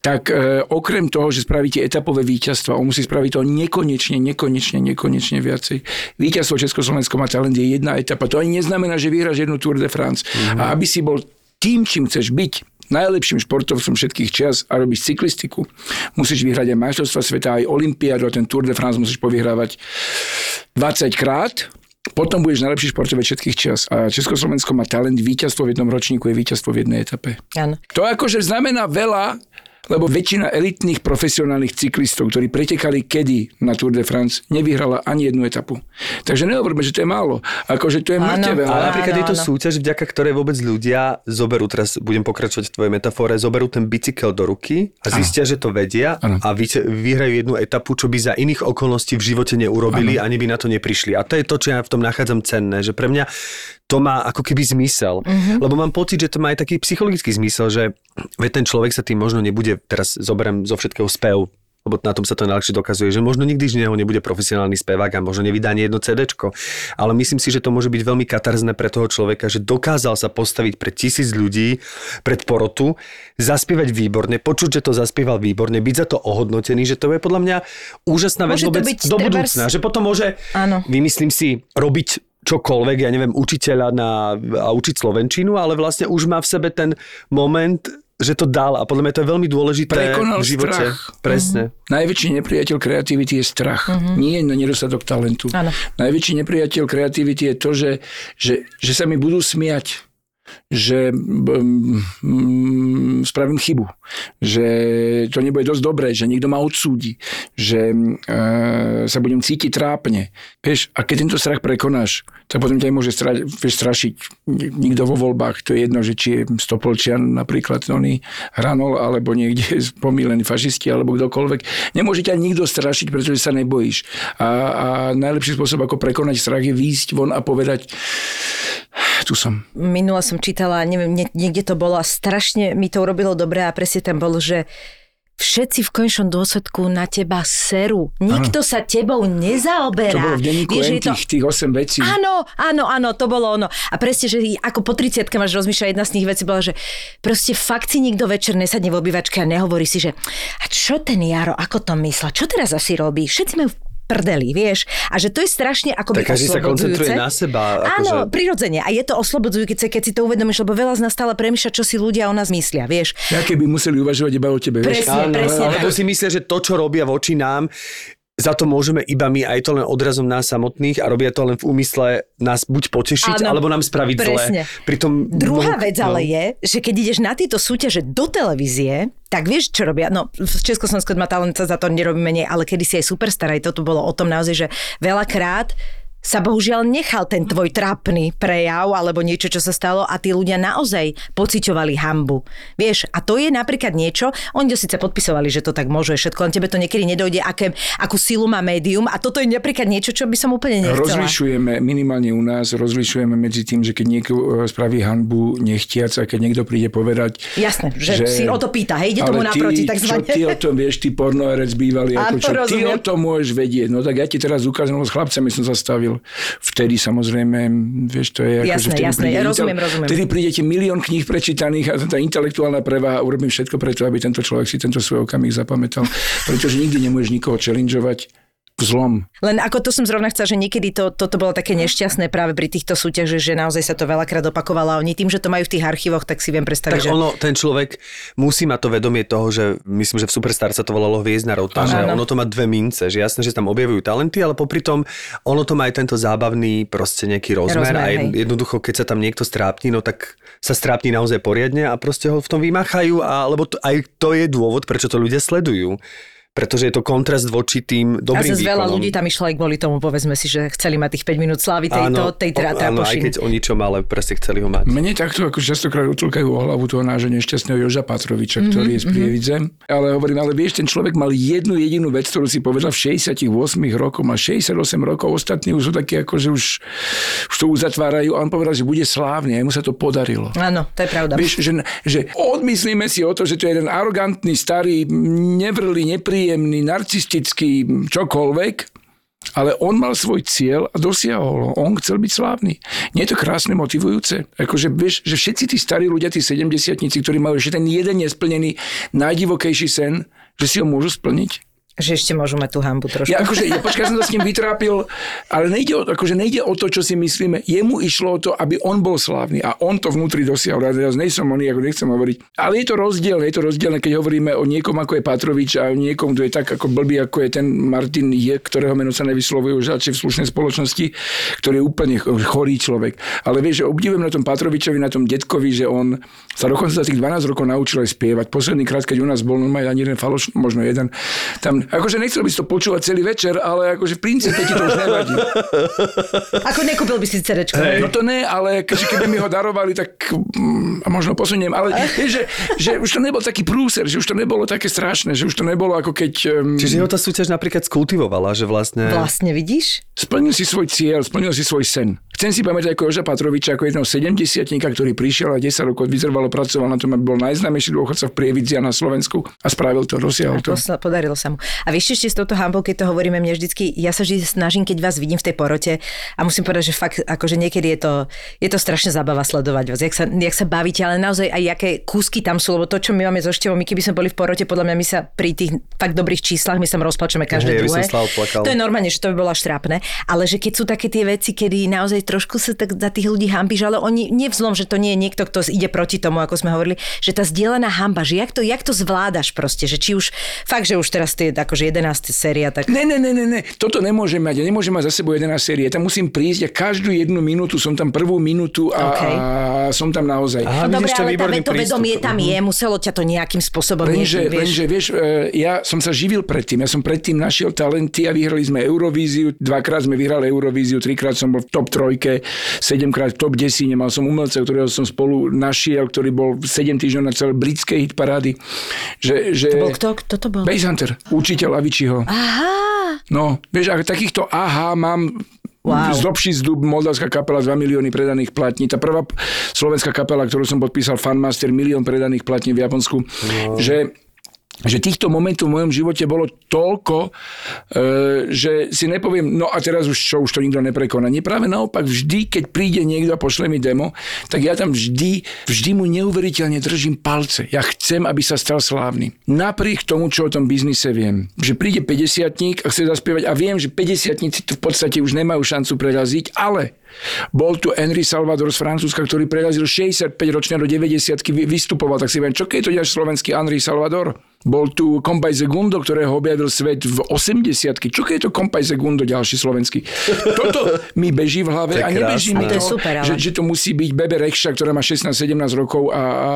Tak e, okrem toho, že spravíte etapové víťazstva, on musí spraviť to nekonečne, nekonečne, nekonečne viacej. Víťazstvo Československo má talent je jedna etapa. To ani neznamená, že vyhráš jednu Tour de France. Mm-hmm. A aby si bol tým, čím chceš byť, najlepším športovcom všetkých čias a robíš cyklistiku, musíš vyhrať aj majstrovstva sveta, aj olympiádu a ten Tour de France musíš povyhrávať 20 krát, potom budeš najlepší športovec všetkých čias. A Československo má talent, víťazstvo v jednom ročníku je víťazstvo v jednej etape. Áno. To akože znamená veľa, lebo väčšina elitných profesionálnych cyklistov, ktorí pretekali kedy na Tour de France, nevyhrala ani jednu etapu. Takže nehovoríme, že to je málo. Akože to je Áno. mŕte veľa. Ale napríklad Áno, je to áno. súťaž, vďaka ktorej vôbec ľudia zoberú, teraz budem pokračovať v tvojej metafore, zoberú ten bicykel do ruky a zistia, že to vedia Áno. a vyhrajú jednu etapu, čo by za iných okolností v živote neurobili, ani by na to neprišli. A to je to, čo ja v tom nachádzam cenné, že pre mňa to má ako keby zmysel. Mhm. Lebo mám pocit, že to má aj taký psychologický zmysel, že ten človek sa tým možno nebude, teraz zoberiem zo všetkého spev, lebo na tom sa to najlepšie dokazuje, že možno nikdy z neho nebude profesionálny spevák a možno nevydá ani jedno CD, ale myslím si, že to môže byť veľmi katarzné pre toho človeka, že dokázal sa postaviť pred tisíc ľudí, pred porotu, zaspievať výborne, počuť, že to zaspieval výborne, byť za to ohodnotený, že to je podľa mňa úžasná vec do trebárs- budúcna, že potom môže, Áno. vymyslím si, robiť čokoľvek, ja neviem, učiteľa na, a učiť Slovenčinu, ale vlastne už má v sebe ten moment, že to dal a podľa mňa to je veľmi dôležité Prekonal v živote. strach. Presne. Najväčší nepriateľ kreativity je strach. Nie je nedostatok talentu. Áno. Najväčší nepriateľ kreativity je to, že, že, že sa mi budú smiať že mm, spravím chybu, že to nebude dosť dobré, že niekto ma odsúdi, že e, sa budem cítiť trápne. Vieš, a keď tento strach prekonáš, tak potom ťa môže stra, vieš, strašiť ni- nikto vo voľbách. To je jedno, že či je Stopolčian napríklad oný Hranol, alebo niekde pomílený fašisti, alebo kdokoľvek. Nemôže ťa nikto strašiť, pretože sa nebojíš. A, a najlepší spôsob, ako prekonať strach, je výjsť von a povedať tu som. minule som čítala, neviem, nie- niekde to bolo a strašne mi to urobilo dobre a presne tam bolo, že všetci v konečnom dôsledku na teba serú. Nikto sa tebou nezaoberá. To bolo v denníku Vieš, N, je to- tých, tých 8 vecí. Áno, áno, áno, to bolo ono. A presne, že ako po 30 máš rozmýšľať, jedna z tých vecí bola, že proste fakt si nikto večer nesadne v obývačke a nehovorí si, že a čo ten Jaro, ako to myslel, čo teraz asi robí? Všetci majú v prdeli, vieš? A že to je strašne akoby Tak každý sa koncentruje na seba. Áno, Akože, prirodzene. A je to oslobodzujúce, keď si to uvedomíš, lebo veľa z nás stále premýšľa, čo si ľudia o nás myslia, vieš? Aké by museli uvažovať iba o tebe, vieš? Presne, presne. ale to si myslia, že to, čo robia voči nám, za to môžeme iba my, aj to len odrazom nás samotných a robia to len v úmysle nás buď potešiť, Áno, alebo nám spraviť presne. zle. Pritom, Druhá no, vec ale je, že keď ideš na tieto súťaže do televízie, tak vieš, čo robia. No, v Československu má talent za to nerobí menej, ale kedy si aj superstar, aj toto bolo o tom naozaj, že veľakrát sa bohužiaľ nechal ten tvoj trápny prejav alebo niečo, čo sa stalo a tí ľudia naozaj pociťovali hambu. Vieš, a to je napríklad niečo, oni to síce podpisovali, že to tak môže všetko, len tebe to niekedy nedojde, aké, akú silu má médium a toto je napríklad niečo, čo by som úplne nechcela. Rozlišujeme, minimálne u nás, rozlišujeme medzi tým, že keď niekto e, spraví hanbu nechtiac a keď niekto príde povedať... Jasné, že si o to pýta, hej, ide tomu ale naproti, ty, takzvané. Čo ty o tom vieš, ty pornoherec bývalý, ako čo ty rozumiem. o tom môžeš vedieť. No tak ja ti teraz ukážem, s chlapcami som sa stavil. Vtedy samozrejme, vieš, to je ako, Jasné, že vtedy jasné, príde ja rozumiem, rozumiem. Vtedy príde ti milión kníh prečítaných a tá intelektuálna prevaha, urobím všetko preto, aby tento človek si tento svoj okamih zapamätal. Pretože nikdy nemôžeš nikoho challengeovať zlom. Len ako to som zrovna chcela, že niekedy to, toto bolo také nešťastné práve pri týchto súťažích, že naozaj sa to veľakrát opakovalo a oni tým, že to majú v tých archívoch, tak si viem predstaviť, Tak že... ono, ten človek musí mať to vedomie toho, že myslím, že v Superstar sa to volalo Hviezdna rota, že Áno. ono to má dve mince, že jasné, že tam objavujú talenty, ale popri tom ono to má aj tento zábavný proste nejaký rozmer, Rozmer, a jed- jednoducho, keď sa tam niekto strápni, no tak sa strápni naozaj poriadne a proste ho v tom vymachajú, a, lebo to, aj to je dôvod, prečo to ľudia sledujú. Pretože je to kontrast voči tým A dobrým zase veľa ľudí tam išlo aj kvôli tomu, povedzme si, že chceli mať tých 5 minút slávy tejto, tej tra, o- áno, aj keď o ničom, ale presne chceli ho mať. Mne takto ako častokrát utlkajú o hlavu toho nášho nešťastného Joža Patroviča, Mhm, ktorý je z Prievidze. Ale hovorím, ale vieš, ten človek mal jednu jedinú vec, ktorú si povedal v 68 rokoch, má 68 rokov, ostatní už sú takí ako, že už, už to uzatvárajú a on povedal, že bude slávny a mu sa to podarilo. Áno, to je pravda. Vieš, že, že odmyslíme si o to, že to je jeden arogantný, starý, nevrlý, nepríjemný, narcistický, čokoľvek, ale on mal svoj cieľ a dosiahol ho. On chcel byť slávny. Nie je to krásne motivujúce? Akože vieš, že všetci tí starí ľudia, tí 70 ktorí majú ešte ten jeden nesplnený, najdivokejší sen, že si ho môžu splniť? Že ešte môžu mať tú hambu trošku. Ja akože, ja počkaj, som sa s ním vytrápil, ale nejde o, akože nejde o to, čo si myslíme. Jemu išlo o to, aby on bol slávny a on to vnútri dosiahol. Ja teraz nejsom oný, ako nechcem hovoriť. Ale je to rozdielne, je to rozdielne, keď hovoríme o niekom, ako je Patrovič a o niekom, kto je tak ako blbý, ako je ten Martin Je, ktorého meno sa nevyslovuje už radšej v slušnej spoločnosti, ktorý je úplne ch- chorý človek. Ale vieš, že obdivujem na tom Patrovičovi, na tom detkovi, že on sa dokonca za tých 12 rokov naučil aj spievať. Posledný krát, keď u nás bol, no má ani jeden faloš, možno jeden. Tam, akože nechcel by si to počúvať celý večer, ale akože v princípe ti to už nevadí. Ako nekúpil by si cerečko. No to ne, ale keďže keby mi ho darovali, tak mm, a možno posuniem. Ale vieš, že, že už to nebol taký prúser, že už to nebolo také strašné, že už to nebolo ako keď um, Čiže ho tá súťaž napríklad skultivovala, že vlastne... Vlastne vidíš? splnil si svoj cieľ, splnil si svoj sen. Chcem si pamätať ako Joža Patroviča, ako jedného 70 ktorý prišiel a 10 rokov vyzervalo, pracoval na tom, aby bol najznámejší dôchodca v Prievidzi a na Slovensku a spravil to, dosiahol to. Podarilo sa mu. A vieš ešte s touto hambou, keď to hovoríme, mne vždycky, ja sa vždy snažím, keď vás vidím v tej porote a musím povedať, že fakt, akože niekedy je to, je to strašne zábava sledovať vás, jak sa, jak sa bavíte, ale naozaj aj aké kúsky tam sú, lebo to, čo my máme so Števou, my keby sme boli v porote, podľa mňa my sa pri tých fakt dobrých číslach, my sa rozplačeme každé som druhé. To je normálne, že to by bolo až trápne, ale že keď sú také tie veci, kedy naozaj trošku sa tak za tých ľudí hambíš, ale oni nevzlom, že to nie je niekto, kto ide proti tomu, ako sme hovorili, že tá zdieľaná hamba, že jak to, jak to zvládaš proste, že či už, fakt, že už teraz tie, akože 11. séria, tak... Ne, ne, ne, ne, ne, toto nemôžem mať. Ja nemôžem mať za sebou 11 série. Ja tam musím prísť a každú jednu minútu som tam prvú minútu a, OK. a som tam naozaj. Aha, No dobre, ale tá, výborný to vedomie tam je, muselo ťa to nejakým spôsobom... Lenže, nie- lenže, vieš, e, ja som sa živil predtým. Ja som predtým našiel talenty a vyhrali sme Eurovíziu. Dvakrát sme vyhrali Eurovíziu, trikrát som bol v top trojke, sedemkrát v top desine. Mal som umelca, ktorého som spolu našiel, ktorý bol 7 týždňov na celé britskej hitparády. Že, že... To bol kto? Kto to bol? Base Hunter, učiteľ Avičiho. Aha, No, vieš, a takýchto aha mám Wow. Z Dobší zdub, moldavská kapela, 2 milióny predaných platní. Tá prvá slovenská kapela, ktorú som podpísal, Fanmaster, milión predaných platní v Japonsku. Že že týchto momentov v mojom živote bolo toľko, e, že si nepoviem, no a teraz už čo, už to nikto neprekoná. Nie práve naopak, vždy, keď príde niekto a pošle mi demo, tak ja tam vždy, vždy mu neuveriteľne držím palce. Ja chcem, aby sa stal slávny. Napriek tomu, čo o tom biznise viem. Že príde 50 a chce zaspievať a viem, že 50 to v podstate už nemajú šancu preraziť, ale bol tu Henry Salvador z Francúzska, ktorý prerazil 65 ročne do 90 vystupoval, tak si viem, čo keď to ďalší slovenský Henry Salvador? Bol tu Kompaj Segundo, ktorého objavil svet v 80 Čo keď je to Kompaj Segundo ďalší slovenský? Toto mi beží v hlave a nebeží mi to super, ale- že, že to musí byť Bebe Rexha, ktorá má 16-17 rokov a, a,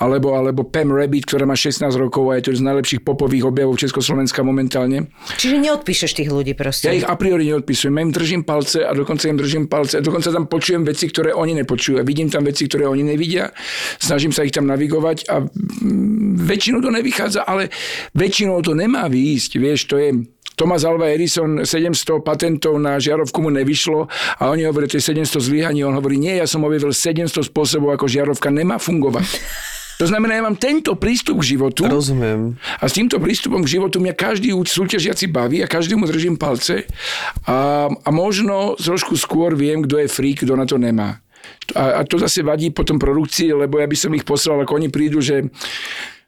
alebo, alebo Pam Rabbit, ktorá má 16 rokov a je to z najlepších popových objavov Československa momentálne. čiže neodpíšeš tých ľudí proste. Ja ich a priori neodpisujem. Ja im držím palce a dokonca im držím palce. Dokonca tam počujem veci, ktoré oni nepočujú. Vidím tam veci, ktoré oni nevidia. Snažím sa ich tam navigovať a mm, väčšinou to nevychádza, ale väčšinou to nemá výjsť. Vieš, to je... Thomas Alva Edison 700 patentov na žiarovku mu nevyšlo a oni hovoria, to je 700 zlyhaní. On hovorí, nie, ja som objavil 700 spôsobov, ako žiarovka nemá fungovať. To znamená, ja mám tento prístup k životu. Rozumiem. A s týmto prístupom k životu mňa každý súťažiaci baví a každému držím palce a, a možno trošku skôr viem, kto je freak, kto na to nemá. A, a to zase vadí potom produkcii, lebo ja by som ich poslal, ako oni prídu, že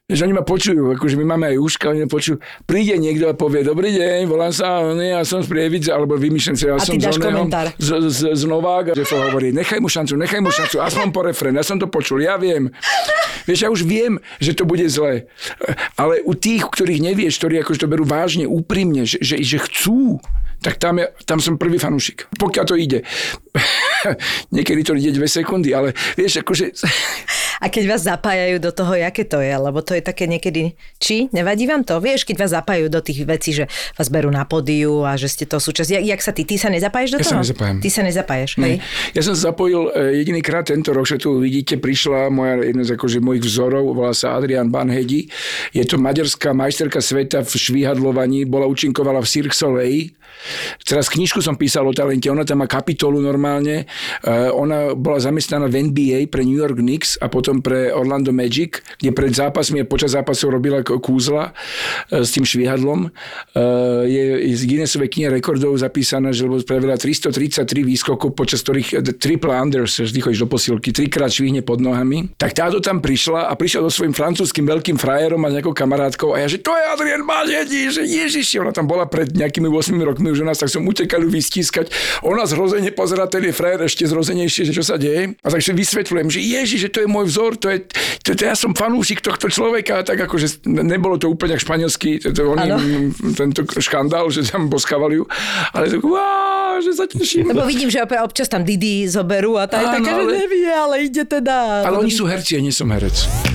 že oni ma počujú, akože my máme aj uška, oni ma počujú. Príde niekto a povie, dobrý deň, volám sa, nie, ja som z Prievidze, alebo vymýšľam si, ja A som z, oného- z, z, z Nováka, že to hovorí, nechaj mu šancu, nechaj mu šancu, aspoň po refrén, ja som to počul, ja viem. Vieš, ja už viem, že to bude zle. Ale u tých, ktorých nevieš, ktorí akože to berú vážne, úprimne, že, že, že chcú, tak tam, ja, tam som prvý fanúšik. Pokiaľ to ide. Niekedy to ide dve sekundy, ale vieš, akože... A keď vás zapájajú do toho, aké to je, lebo to je také niekedy, či nevadí vám to? Vieš, keď vás zapájajú do tých vecí, že vás berú na podiu a že ste to súčasť. Jak, jak sa ty, ty sa nezapájaš do Ja sa toho? nezapájam. Ty sa nezapájaš, hej? Ja som sa zapojil e, jedinýkrát tento rok, že tu vidíte, prišla moja, jedna z akože mojich vzorov, volá sa Adrian Banhedi. Je to maďarská majsterka sveta v švíhadlovaní, bola účinkovala v Cirque Soleil. Teraz knižku som písal o talente, ona tam má kapitolu normálne. E, Ona bola zamestnaná v NBA pre New York Knicks a potom pre Orlando Magic, kde pred zápasmi a počas zápasov robila kúzla e, s tým švíhadlom. E, Je z Guinnessovej knihy rekordov zapísaná, že spravila 333 výskokov, počas ktorých triple unders, vždy chodíš do posilky, trikrát švihne pod nohami. Tak táto tam prišla a prišla so svojím francúzským veľkým frajerom a nejakou kamarátkou a ja, že to je Adrien Mažedi, že ježiši, ona tam bola pred nejakými 8 rokmi už u nás, tak som utekal ju vystískať. Ona zrozene pozera, ten je frajer ešte zrozenejšie, že čo sa deje. A takže vysvetľujem, že ježiš, že to je môj vzor, to je, to, to, ja som fanúšik tohto človeka, tak akože nebolo to úplne španielský, to, to, oni, tento škandál, že tam boskávali ju, ale tak, wow, že sa teším. Lebo vidím, že občas tam Didi zoberú a tá je taká, že nevie, ale ide teda. Ale oni sú herci, ja nie som herec.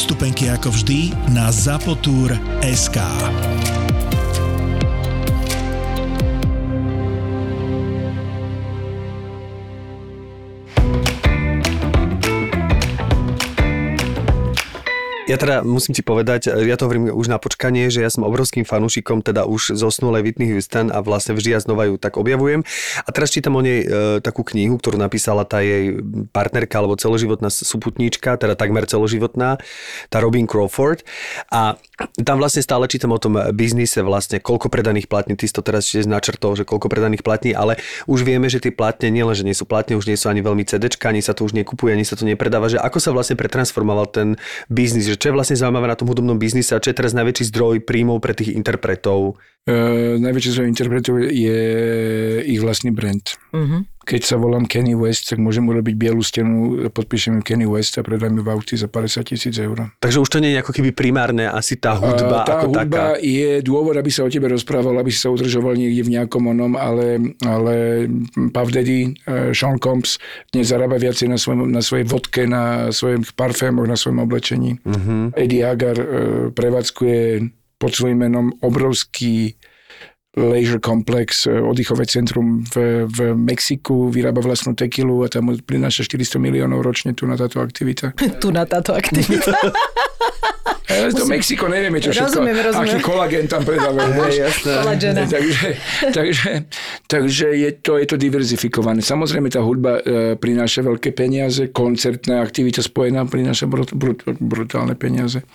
Vstupenky ako vždy na zapotur.sk. Ja teda musím ti povedať, ja to hovorím už na počkanie, že ja som obrovským fanúšikom teda už zosnulej Whitney Houston a vlastne vždy ja znova ju tak objavujem. A teraz čítam o nej e, takú knihu, ktorú napísala tá jej partnerka alebo celoživotná súputníčka, teda takmer celoživotná, tá Robin Crawford. A tam vlastne stále čítam o tom biznise vlastne, koľko predaných platní, ty to teraz tiež načrtol, že koľko predaných platní, ale už vieme, že tie platne nielen, že nie sú platne, už nie sú ani veľmi CDčka, ani sa to už nekupuje, ani sa to nepredáva, že ako sa vlastne pretransformoval ten biznis, že čo je vlastne zaujímavé na tom hudobnom biznise a čo je teraz najväčší zdroj príjmov pre tých interpretov? Uh, najväčší zdroj interpretov je ich vlastný brand. Mhm. Keď sa volám Kenny West, tak môžem urobiť bielu stenu, podpíšem Kenny West a predám ju v aukcii za 50 tisíc eur. Takže už to nie je ako keby primárne asi tá hudba A tá ako hudba taká. je dôvod, aby sa o tebe rozprával, aby si sa udržoval niekde v nejakom onom, ale, ale Puff Daddy, eh, Sean Combs dnes zarába viacej na, svojom, na svojej vodke, na svojich parfémoch, na svojom oblečení. Mhm. Eddie Hagar eh, prevádzkuje pod svojím menom obrovský leisure komplex, eh, oddychové centrum v, v Mexiku, vyrába vlastnú tekilu a tam prináša 400 miliónov ročne tu na táto aktivita. Tu na táto aktivita. To Mexiko nevieme, čo všetko, Rozumiem, rozumiem. aký kolagén tam predávajú. takže, takže, takže je, to, je to diverzifikované. Samozrejme, tá hudba e, prináša veľké peniaze, koncertná aktivita spojená prináša brut, brut, brutálne peniaze.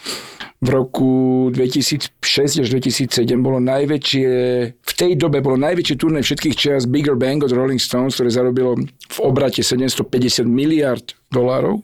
V roku 2006 až 2007 bolo najväčšie, v tej dobe bolo najväčšie turné všetkých čias Bigger Bang od Rolling Stones, ktoré zarobilo v obrate 750 miliard dolárov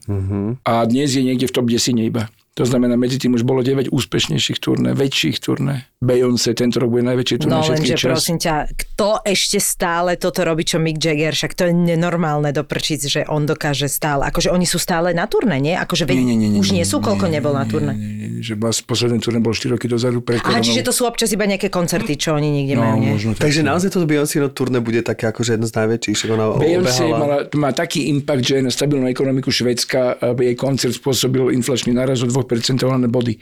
a dnes je niekde v top 10 iba. To znamená, medzi tým už bolo 9 úspešnejších turné, väčších turné. Beyoncé tento rok bude najväčšie turné No všetkých lenže čas. prosím ťa, kto ešte stále toto robí, čo Mick Jagger, však to je nenormálne doprčiť, že on dokáže stále, akože oni sú stále na turné, nie? Akože Nie, nie, nie, už nie, nie sú, koľko nie, nebol na turné. nie, nie, nie, Že vás posledné turné bol 4 roky dozadu pred Aha, čiže to sú občas iba nejaké koncerty, čo oni nikde no, majú, nie? možno tak. Takže naozaj toto Beyoncé turné bude také akože jedno z najväčších, však ona Beyoncé mala, má taký impact, že na stabilnú ekonomiku Švedska aby jej koncert spôsobil inflačný náraz o 2% len body.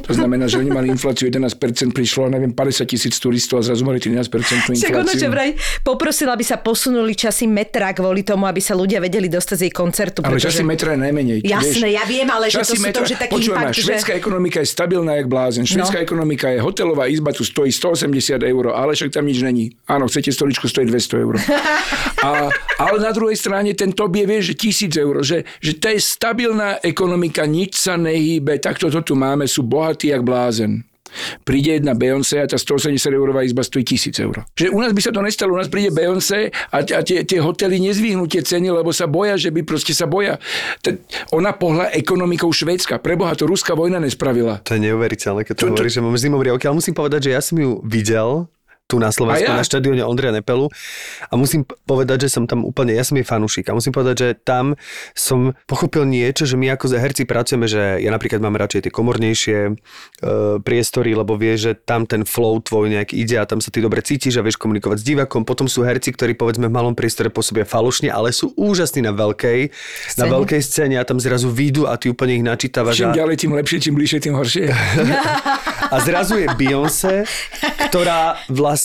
To znamená, že oni mali infláciu 11%, prišlo, neviem, 50 tisíc turistov a zrazu mali 13% Však ono, infláciu. že vraj poprosila, aby sa posunuli časy metra kvôli tomu, aby sa ľudia vedeli dostať z jej koncertu. Ale pretože- časy metra je najmenej. Jasné, vieš. ja viem, ale že to sú to, že taký Počujem, impact, že- švedská ekonomika je stabilná jak blázen. Švedská No. ekonomika je hotelová izba, tu stojí 180 eur, ale však tam nič není. Áno, chcete stoličku, stojí 200 eur. A, ale na druhej strane ten top je, vieš, že 1000 eur, že, že to je stabilná ekonomika, nič sa nehýbe, takto to tu máme, sú bohatí jak blázen. Príde jedna Beyoncé a tá 180 eurová izba stojí 1000 eur. Že u nás by sa to nestalo, u nás príde Beyoncé a, a tie, tie hotely nezvihnú tie ceny, lebo sa boja, že by proste sa boja. T- ona pohla ekonomikou Švédska. Preboha, to ruská vojna nespravila. To je neuveriteľné, keď to, To- hovoríš, že mám zimom riavky, ale musím povedať, že ja som ju videl tu na Slovensku, ja? na štadióne Ondreja Nepelu a musím povedať, že som tam úplne, ja som jej fanúšik a musím povedať, že tam som pochopil niečo, že my ako herci pracujeme, že ja napríklad mám radšej tie komornejšie e, priestory, lebo vieš, že tam ten flow tvoj nejak ide a tam sa ty dobre cítiš a vieš komunikovať s divakom. Potom sú herci, ktorí povedzme v malom priestore pôsobia falošne, ale sú úžasní na veľkej, na Scéne. veľkej scéne a tam zrazu výjdu a ty úplne ich načítavaš. Čím a- ďalej, tým lepšie, čím bližšie, tým horšie. a zrazu je Beyoncé, ktorá vlastne,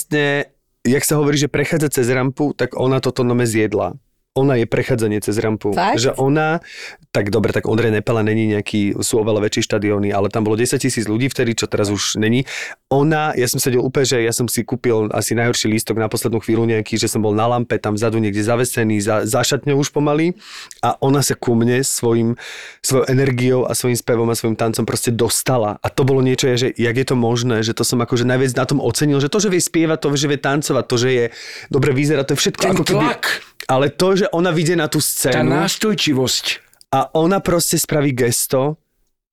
jak sa hovorí, že prechádza cez rampu, tak ona toto nome zjedla. Ona je prechádzanie cez rampu. Fakt? Že ona, tak dobre, tak Ondrej Nepela není nejaký, sú oveľa väčší štadióny, ale tam bolo 10 tisíc ľudí vtedy, čo teraz už není. Ona, ja som sedel úplne, že ja som si kúpil asi najhorší lístok na poslednú chvíľu nejaký, že som bol na lampe tam vzadu niekde zavesený, za, za šatňou už pomaly a ona sa ku mne svojim, svojou energiou a svojim spevom a svojim tancom proste dostala. A to bolo niečo, že jak je to možné, že to som akože najviac na tom ocenil, že to, že vie spievať, to, že vie tancovať, to, že je dobre vyzerá, to je všetko Ten ako keby... tlak. Ale to, že ona vyjde na tú Tá scénu nástojčivosť. a ona proste spraví gesto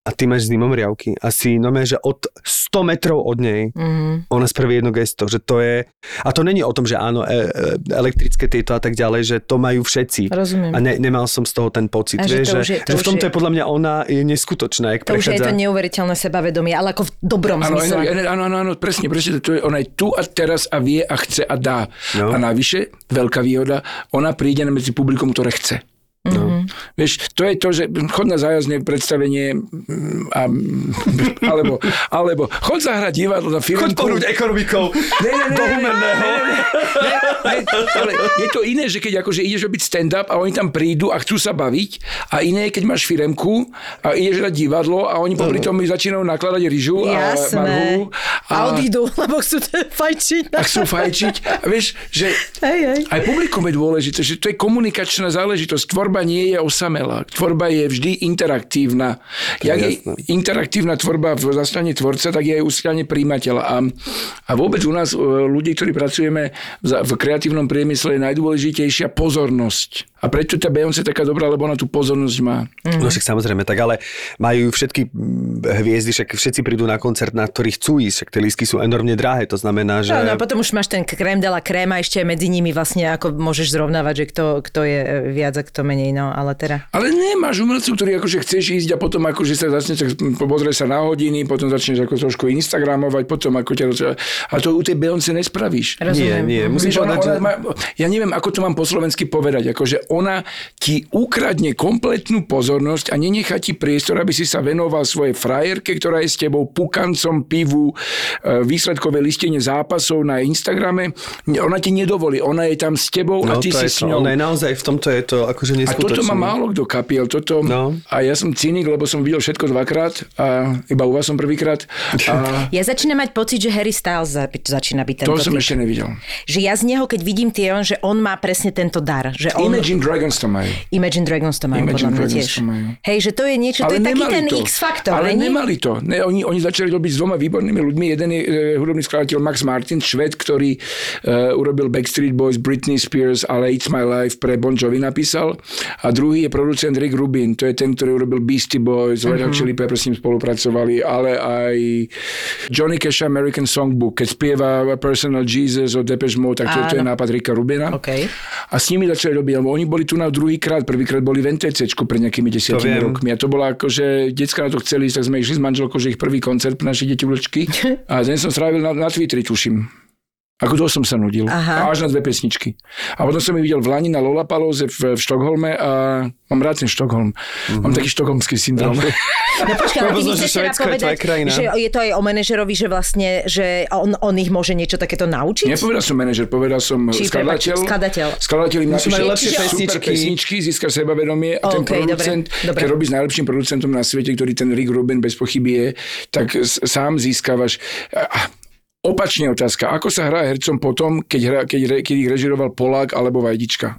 a ty máš zimom riavky. Asi, no že od 100 metrov od nej Mhm. ona spraví jedno gesto, že to je... A to není o tom, že áno, e, e, elektrické tieto a tak ďalej, že to majú všetci. Rozumiem. A ne, nemal som z toho ten pocit, A že že, je- to že v tomto je- je podľa mňa ona je neskutočná, jak To už je prechádza. to neuveriteľné sebavedomie, ale ako v dobrom Áno, zmysle. áno, áno, áno, presne, presne, to je, ona je tu a teraz a vie a chce a dá. No. A navyše, veľká výhoda, ona príde medzi publikum, ktoré chce. No. Vieš, to je to, že chod na zájazdné predstavenie mm, a, alebo, alebo chod zahrať divadlo na filmku. Choď pohnúť ekonomikou Ne, ne, ne, do humenného. ne, ne, ne, ne, ale je to iné, že keď akože ideš robiť stand-up a oni tam prídu a chcú sa baviť a iné je, keď máš firemku a ideš hrať divadlo a oni popri tom začínajú nakladať ryžu a Jasné. marhu A odídu, lebo chcú fajčiť. a chcú fajčiť. A vieš, že Hej, hej. aj publikum je dôležité, že to je komunikačná záležitosť. Tvorba nie je osamelá. Tvorba je vždy interaktívna. Jak je interaktívna tvorba v zastrane tvorca, tak je aj u strane príjimateľa. A, a vôbec u nás, e, ľudí, ktorí pracujeme v, kreatívnom priemysle, je najdôležitejšia pozornosť. A prečo tá Beyoncé je taká dobrá, lebo ona tú pozornosť má. No však samozrejme, tak ale majú všetky hviezdy, však všetci prídu na koncert, na ktorý chcú ísť, však tie lístky sú enormne drahé, to znamená, že... No, no a potom už máš ten krém de la krém a ešte medzi nimi vlastne ako môžeš zrovnávať, že kto, kto je e, viac a kto menej, no ale teda. Ale nemáš umelcov, ktorí akože chceš ísť a potom akože sa začne tak pozrieť sa na hodiny, potom začneš ako trošku Instagramovať, potom ako ťa... A to u tej Beyoncé nespravíš. Nie, nie, musím ona, povedať, ona má, ja neviem, ako to mám po slovensky povedať, akože ona ti ukradne kompletnú pozornosť a nenechá ti priestor, aby si sa venoval svojej frajerke, ktorá je s tebou pukancom, pivu, e, výsledkové listenie zápasov na Instagrame. Ona ti nedovolí, ona je tam s tebou a No, ty to si s to. ňou. Ono je naozaj, v tomto je to akože A toto má málo kto kapiel. Toto, No. A ja som cynik, lebo som videl všetko dvakrát a iba u vás som prvýkrát. A Ja začínam mať pocit, že Harry Styles za- začína byť tento to som typ. ešte nevidel. Že ja z neho, keď vidím tie, on, že on má presne tento dar. Že on, Imagine Dragons to majú. Imagine Dragons to majú Imagine podľa mňa tiež. to majú. Hej, že to je niečo, to je taký nemali ten to. X-faktor, Ale není? nemali to. Ne, oni, oni začali robiť s dvoma výbornými ľuďmi. Jeden je e, hudobný skladateľ Max Martin, šved, ktorý e, urobil Backstreet Boys, Britney Spears, ale It's My Life pre Bon Jovi napísal. A druhý je producent Rick Rubin. To je ten, ktorý urobil Beastie Boys, Red Hot Chili Peppers s ním spolupracovali, ale aj Johnny Cash American Songbook. Keď spieva Personal Jesus od Depeche Mode, tak to, to je nápad Ricka Rubina. OK. A s nimi začali robiť, lebo oni boli tu na druhýkrát, prvýkrát boli v NTCčku pred nejakými desiatimi rokmi. A to bola ako, že decka na to chceli tak sme išli s manželkou, že ich prvý koncert pre naše deti vlčky. A ten som strávil na, na Twitteri, tuším. Ako to som sa nudil. Aha. A až na dve pesničky. A potom som ich videl v Lani na Lollapalooze v, v Štokholme a mám rád ten Štokholm. Mám taký štokholmský syndrom. No počkaj, ale ty mi chceš teda je povedať, že je to aj o manažerovi, že vlastne, že on, on ich môže niečo takéto naučiť? Nepovedal som manažer, povedal som Či, skladateľ. skladateľ. Skladateľ im napíše mať lepšie super pesničky. pesničky, získa sebavedomie a ten OK, dobre, producent, dobre. keď robíš s najlepším producentom na svete, ktorý ten Rick Rubin bez pochyby je, tak sám získavaš... Opačne otázka, ako sa hrá hercom potom, keď, hra, keď, keď ich režiroval Polák alebo Vajdička?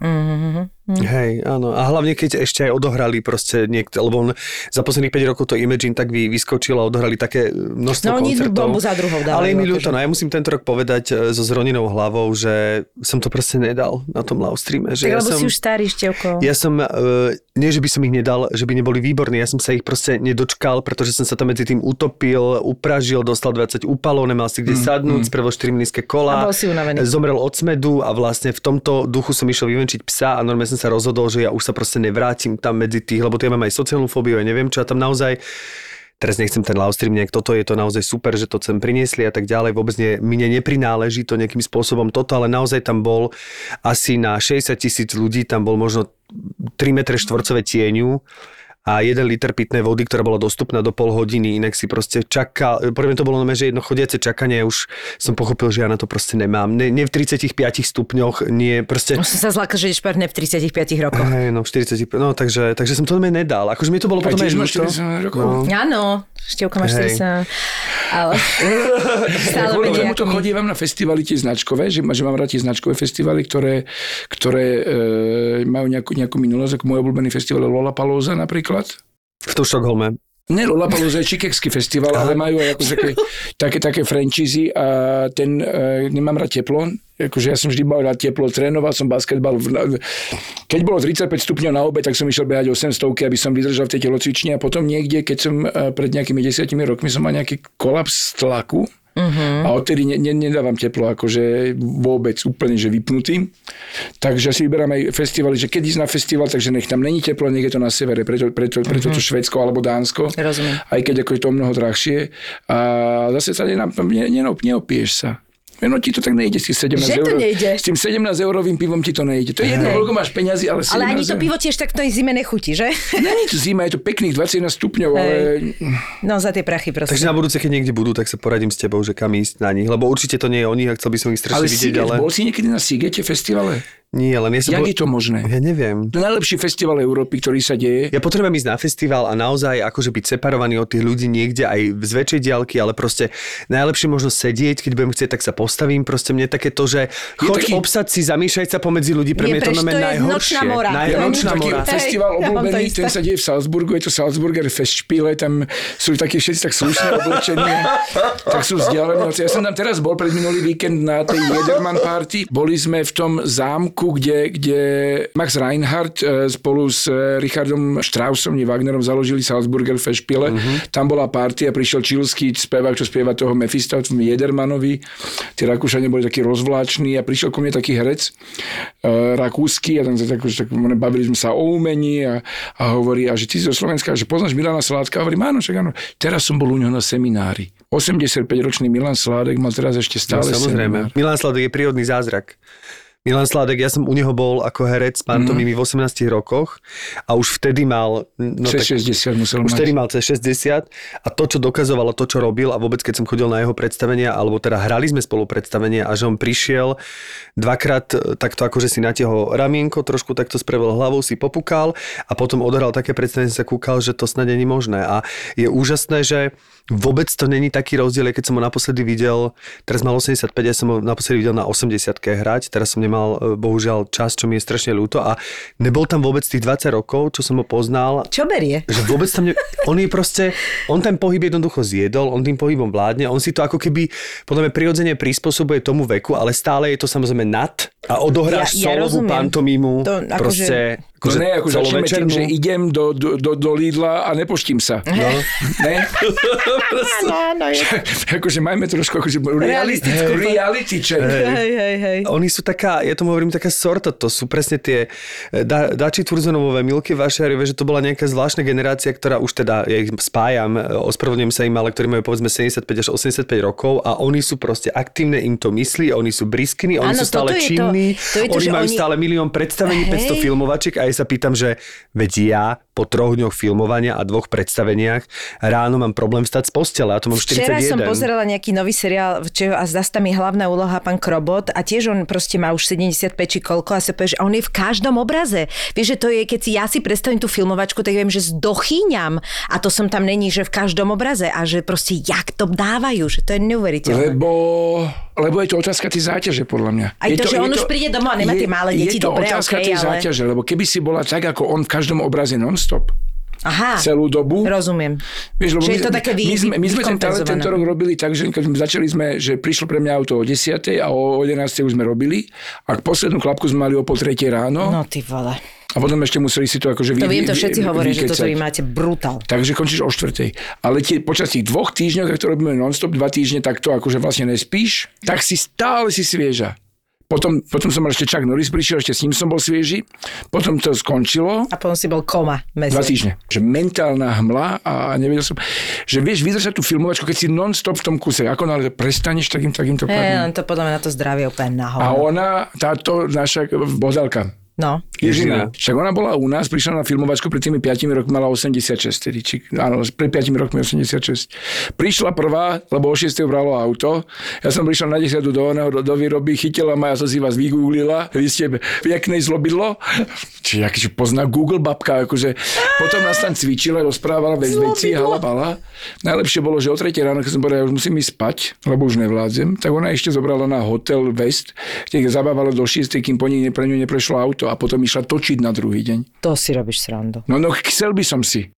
Mm. Hej, áno. A hlavne, keď ešte aj odohrali proste niekto, lebo on za posledných 5 rokov to Imagine tak vy, vyskočil a odohrali také množstvo No, koncertov. bombu za druhou dávajú, Ale je mi ľúto, no ja musím tento rok povedať e, so zroninou hlavou, že som to proste nedal na tom live streame. Že Tak ja lebo som, si už starý, Števko. Ja som, uh, nie že by som ich nedal, že by neboli výborní, ja som sa ich proste nedočkal, pretože som sa tam medzi tým utopil, upražil, dostal 20 úpalov, nemal si kde sadnúť, spravil 4 nízke kola. Mm, A bol si unavený. Zomrel od smedu a vlastne v tomto duchu som išiel vyvenčiť psa a normálne som sa rozhodol, že ja už sa proste nevrátim tam medzi tých, lebo ja mám aj sociálnu fóbiu, ja neviem čo, a tam naozaj teraz nechcem ten live stream, nejak toto je to naozaj super, že to sem priniesli a tak ďalej, vôbec nie, mne neprináleží to nejakým spôsobom toto, ale naozaj tam bol asi na 60 tisíc ľudí, tam bol možno 3 metre štvorcové tieňu a 1 liter pitnej vody, ktorá bola dostupná do pol hodiny, inak si proste čakal, pre mňa to bolo normálne, že jedno chodiace čakanie, už som pochopil, že ja na to proste nemám. Ne, nie v 35 stupňoch, nie proste... Už som sa zlakla, že ideš v 35 rokoch. Hej, no v 40, no takže, takže som to nedal. Akože mi to bolo potom aj ľúto. 40 rokov? No. Áno, Števka máš Hej. 40. Ale stále Kvôli menej tomu to chodívam na festivaly tie značkové, že, že mám rád tie značkové festivaly, ktoré, ktoré e, majú nejakú, nejakú minulosť, ako môj obľúbený festival Lollapalooza napríklad. V tom Štokholme. Ne, Lollapalooza je čikekský festival, ale majú aj ako také, také, také franchízy a ten, e, nemám rád teplo, akože ja som vždy mal rád teplo, trénoval som basketbal. Keď bolo 35 stupňov na obe, tak som išiel behať 800, aby som vydržal v tej telocvični a potom niekde, keď som e, pred nejakými desiatimi rokmi som mal nejaký kolaps tlaku, Uh-huh. A odtedy ne, ne, nedávam teplo, akože vôbec úplne, že vypnutý. Takže si vyberám aj festivaly, že keď ísť na festival, takže nech tam není teplo, nech je to na severe, preto, preto, preto to Švedsko alebo Dánsko. Rozumiem. Aj keď ako je to mnoho drahšie. A zase sa nenap, ne, ne, neopiješ sa. No ti to tak nejde s tým 17 Že to eur. nejde? S tým 17 eurovým pivom ti to nejde. To je jedno, koľko máš peňazí, ale 17 Ale ani to pivo tiež tak v tej zime nechutí, že? Není to zima, je to pekných 21 stupňov, ale No za tie prachy Takže proste. na budúce, keď niekde budú, tak sa poradím s tebou, že kam ísť na nich. Lebo určite to nie je o nich a chcel by som ich strašne ale vidieť, Siget, ale... bol si niekedy na Sigete festivale? Nie, len ja som... Jak bol- je to možné? Ja neviem. To najlepší festival Európy, ktorý sa deje. Ja potrebujem ísť na festival a naozaj akože byť separovaný od tých ľudí niekde aj z väčšej diaľky, ale proste najlepšie možno sedieť, keď budem chcieť, tak sa postavím. Proste mne také to, že choď taký- obsať si, zamýšľať sa pomedzi ľudí, pre mňa je to je najhoršie. nočná mora. Naj, To nočná taký mora. festival Hej, obľúbený, ten sa deje v Salzburgu, je to Salzburger Festspiele, tam sú takí všetci tak slušne oblečení, tak sú vzdialení. Ja som tam teraz bol pred minulý víkend na tej Jederman party. Boli sme v tom zámku, kde, kde Max Reinhardt e, spolu s e, Richardom Straussom, nie Wagnerom, založili Salzburger Festspiele. Tam bola party a prišiel čilský spevák, čo spieva toho Mephisto, Jedermanovi. Tí Rakúšania boli takí rozvláční a prišiel ku mne taký herec e, rakúsky a tam sa tak, tak bavili sme sa o umení a, a hovorí, a že ty si zo Slovenska, že poznáš Milana Sládka? A hovorím, áno, však áno. Teraz som bol u neho na seminári. 85-ročný Milan Sládek mal teraz ešte No, stále samozrejme. seminár. Milan Sladek je prírodný zázrak. Milan Sládek, ja som u neho bol ako herec pantomimy v 18 rokoch a už vtedy mal... No, Cez 60 musel už vtedy mal cez 60 a to, čo dokazovalo, to, čo robil a vôbec, keď som chodil na jeho predstavenia, alebo teda hrali sme spolu predstavenia a že on prišiel dvakrát e, takto akože si natiahol ramienko, trošku takto spravil hlavou, si popukal a potom odohral také predstavenie, sa kúkal, že to snad není možné. A je úžasné, že vôbec to není taký rozdiel, keď som ho naposledy videl, teraz mal 85, ja som ho naposledy videl na 80 hrať, teraz som nemal e, bohužiaľ čas, čo mi je strašne ľúto a nebol tam vôbec tých 20 rokov, čo som ho poznal Čo berie? že vôbec tam ne... On je proste, on ten pohyb jednoducho zjedol, on tým pohybom vládne, on si to ako keby podľa mňa prirodzene prispôsobuje tomu veku, ale stále je to samozrejme nad a odohráš Ja- ja solovú pantomímu, To akože- proste To akože ne, ako začneme tým, že idem do, do, do, do Lidla a nepoštím sa. No. Ne? Áno, áno, je. akože majme trošku akože reality, Realistickú. reality check. Hej, hej, hej. Oni sú taká, ja tomu hovorím taká sorta, to sú presne tie e, da, Dači Turzonovové, Milky Vašariove, že to bola nejaká zvláštna generácia, ktorá už teda, ja ich spájam, e, ospravedlňujem sa im, ale ktorí majú povedzme 75 až 85 rokov a oni sú proste aktívne, im to myslí, oni sú briskní, oni sú stále to- činní, to je to, oni majú oni- stále milión predstavení, Hej. 500 filmovačiek a ja sa pýtam, že veď ja po troch dňoch filmovania a dvoch predstaveniach ráno mám problém vstať z postele, a to mám 41. Včera som pozerala nejaký nový seriál a zdá sa je hlavná úloha pán Krobot a tiež on proste má už 75 či koľko a sa povie, že on je v každom obraze. Vieš, že to je, keď si ja si predstavím tú filmovačku, tak viem, že zdochyňam a to som tam není, že v každom obraze a že proste jak to dávajú, že to je neuveriteľné. Lebo, lebo je to otázka tej záťaže, podľa mňa. Aj je to, že on už príde domov a nemá tie malé deti, Je to dobre, otázka okej, tej ale- záťaže, lebo keby si bola tak, ako on v každom obraze non-stop, Aha, celú dobu, rozumiem. Vieš, lebo Že my, je to také vy, my, sme, my sme ten talent tento rok robili tak, že keď začali sme, že prišlo pre mňa auto o 10 a o 11 už sme robili a poslednú klapku sme mali o pol tretej ráno No ty vole. a potom ešte museli si to akože To vy, viem, to všetci vy- hovoria, že toto vy máte brutál. Takže končíš o štvrtej. Ale tie, počas tých dvoch týždňov, ak to robíme non-stop, dva týždne, tak to akože vlastne nespíš, tak si stále si svieža. Potom, potom som mal ešte Chuck Norris prišiel, ešte s ním som bol svieži. Potom to skončilo. A potom si bol koma. Mesiac. Dva týždne. Že mentálna hmla a nevedel som, že vieš vydržať tú filmovačku, keď si non-stop v tom kuse. Ako náhle prestaneš takým, takýmto Hej, padnúť. len to podľa mňa na to zdravie úplne A nahor. ona, táto naša Bohdalka, No. Ježina. Však ona bola u nás, prišla na filmovačku pred tými 5 rokmi, mala 86, tedy, či, áno, pred 5 rokmi 86. Prišla prvá, lebo o 6 bralo auto. Ja som prišiel na 10 do, do, do výroby, chytila ma, ja som si vás vygooglila. Vy ste pekné zlobidlo. Či aký že pozná Google babka, akože. Potom nás tam cvičila, rozprávala vec, veci, hala, bala. Najlepšie bolo, že o 3 ráno, keď som povedal, ja už musím ísť spať, lebo už nevládzem, tak ona ešte zobrala na hotel West, kde zabávala do 6, kým po nej pre ňu neprešlo auto a potom išla točiť na druhý deň. To si robíš srandu. No, no, chcel by som si.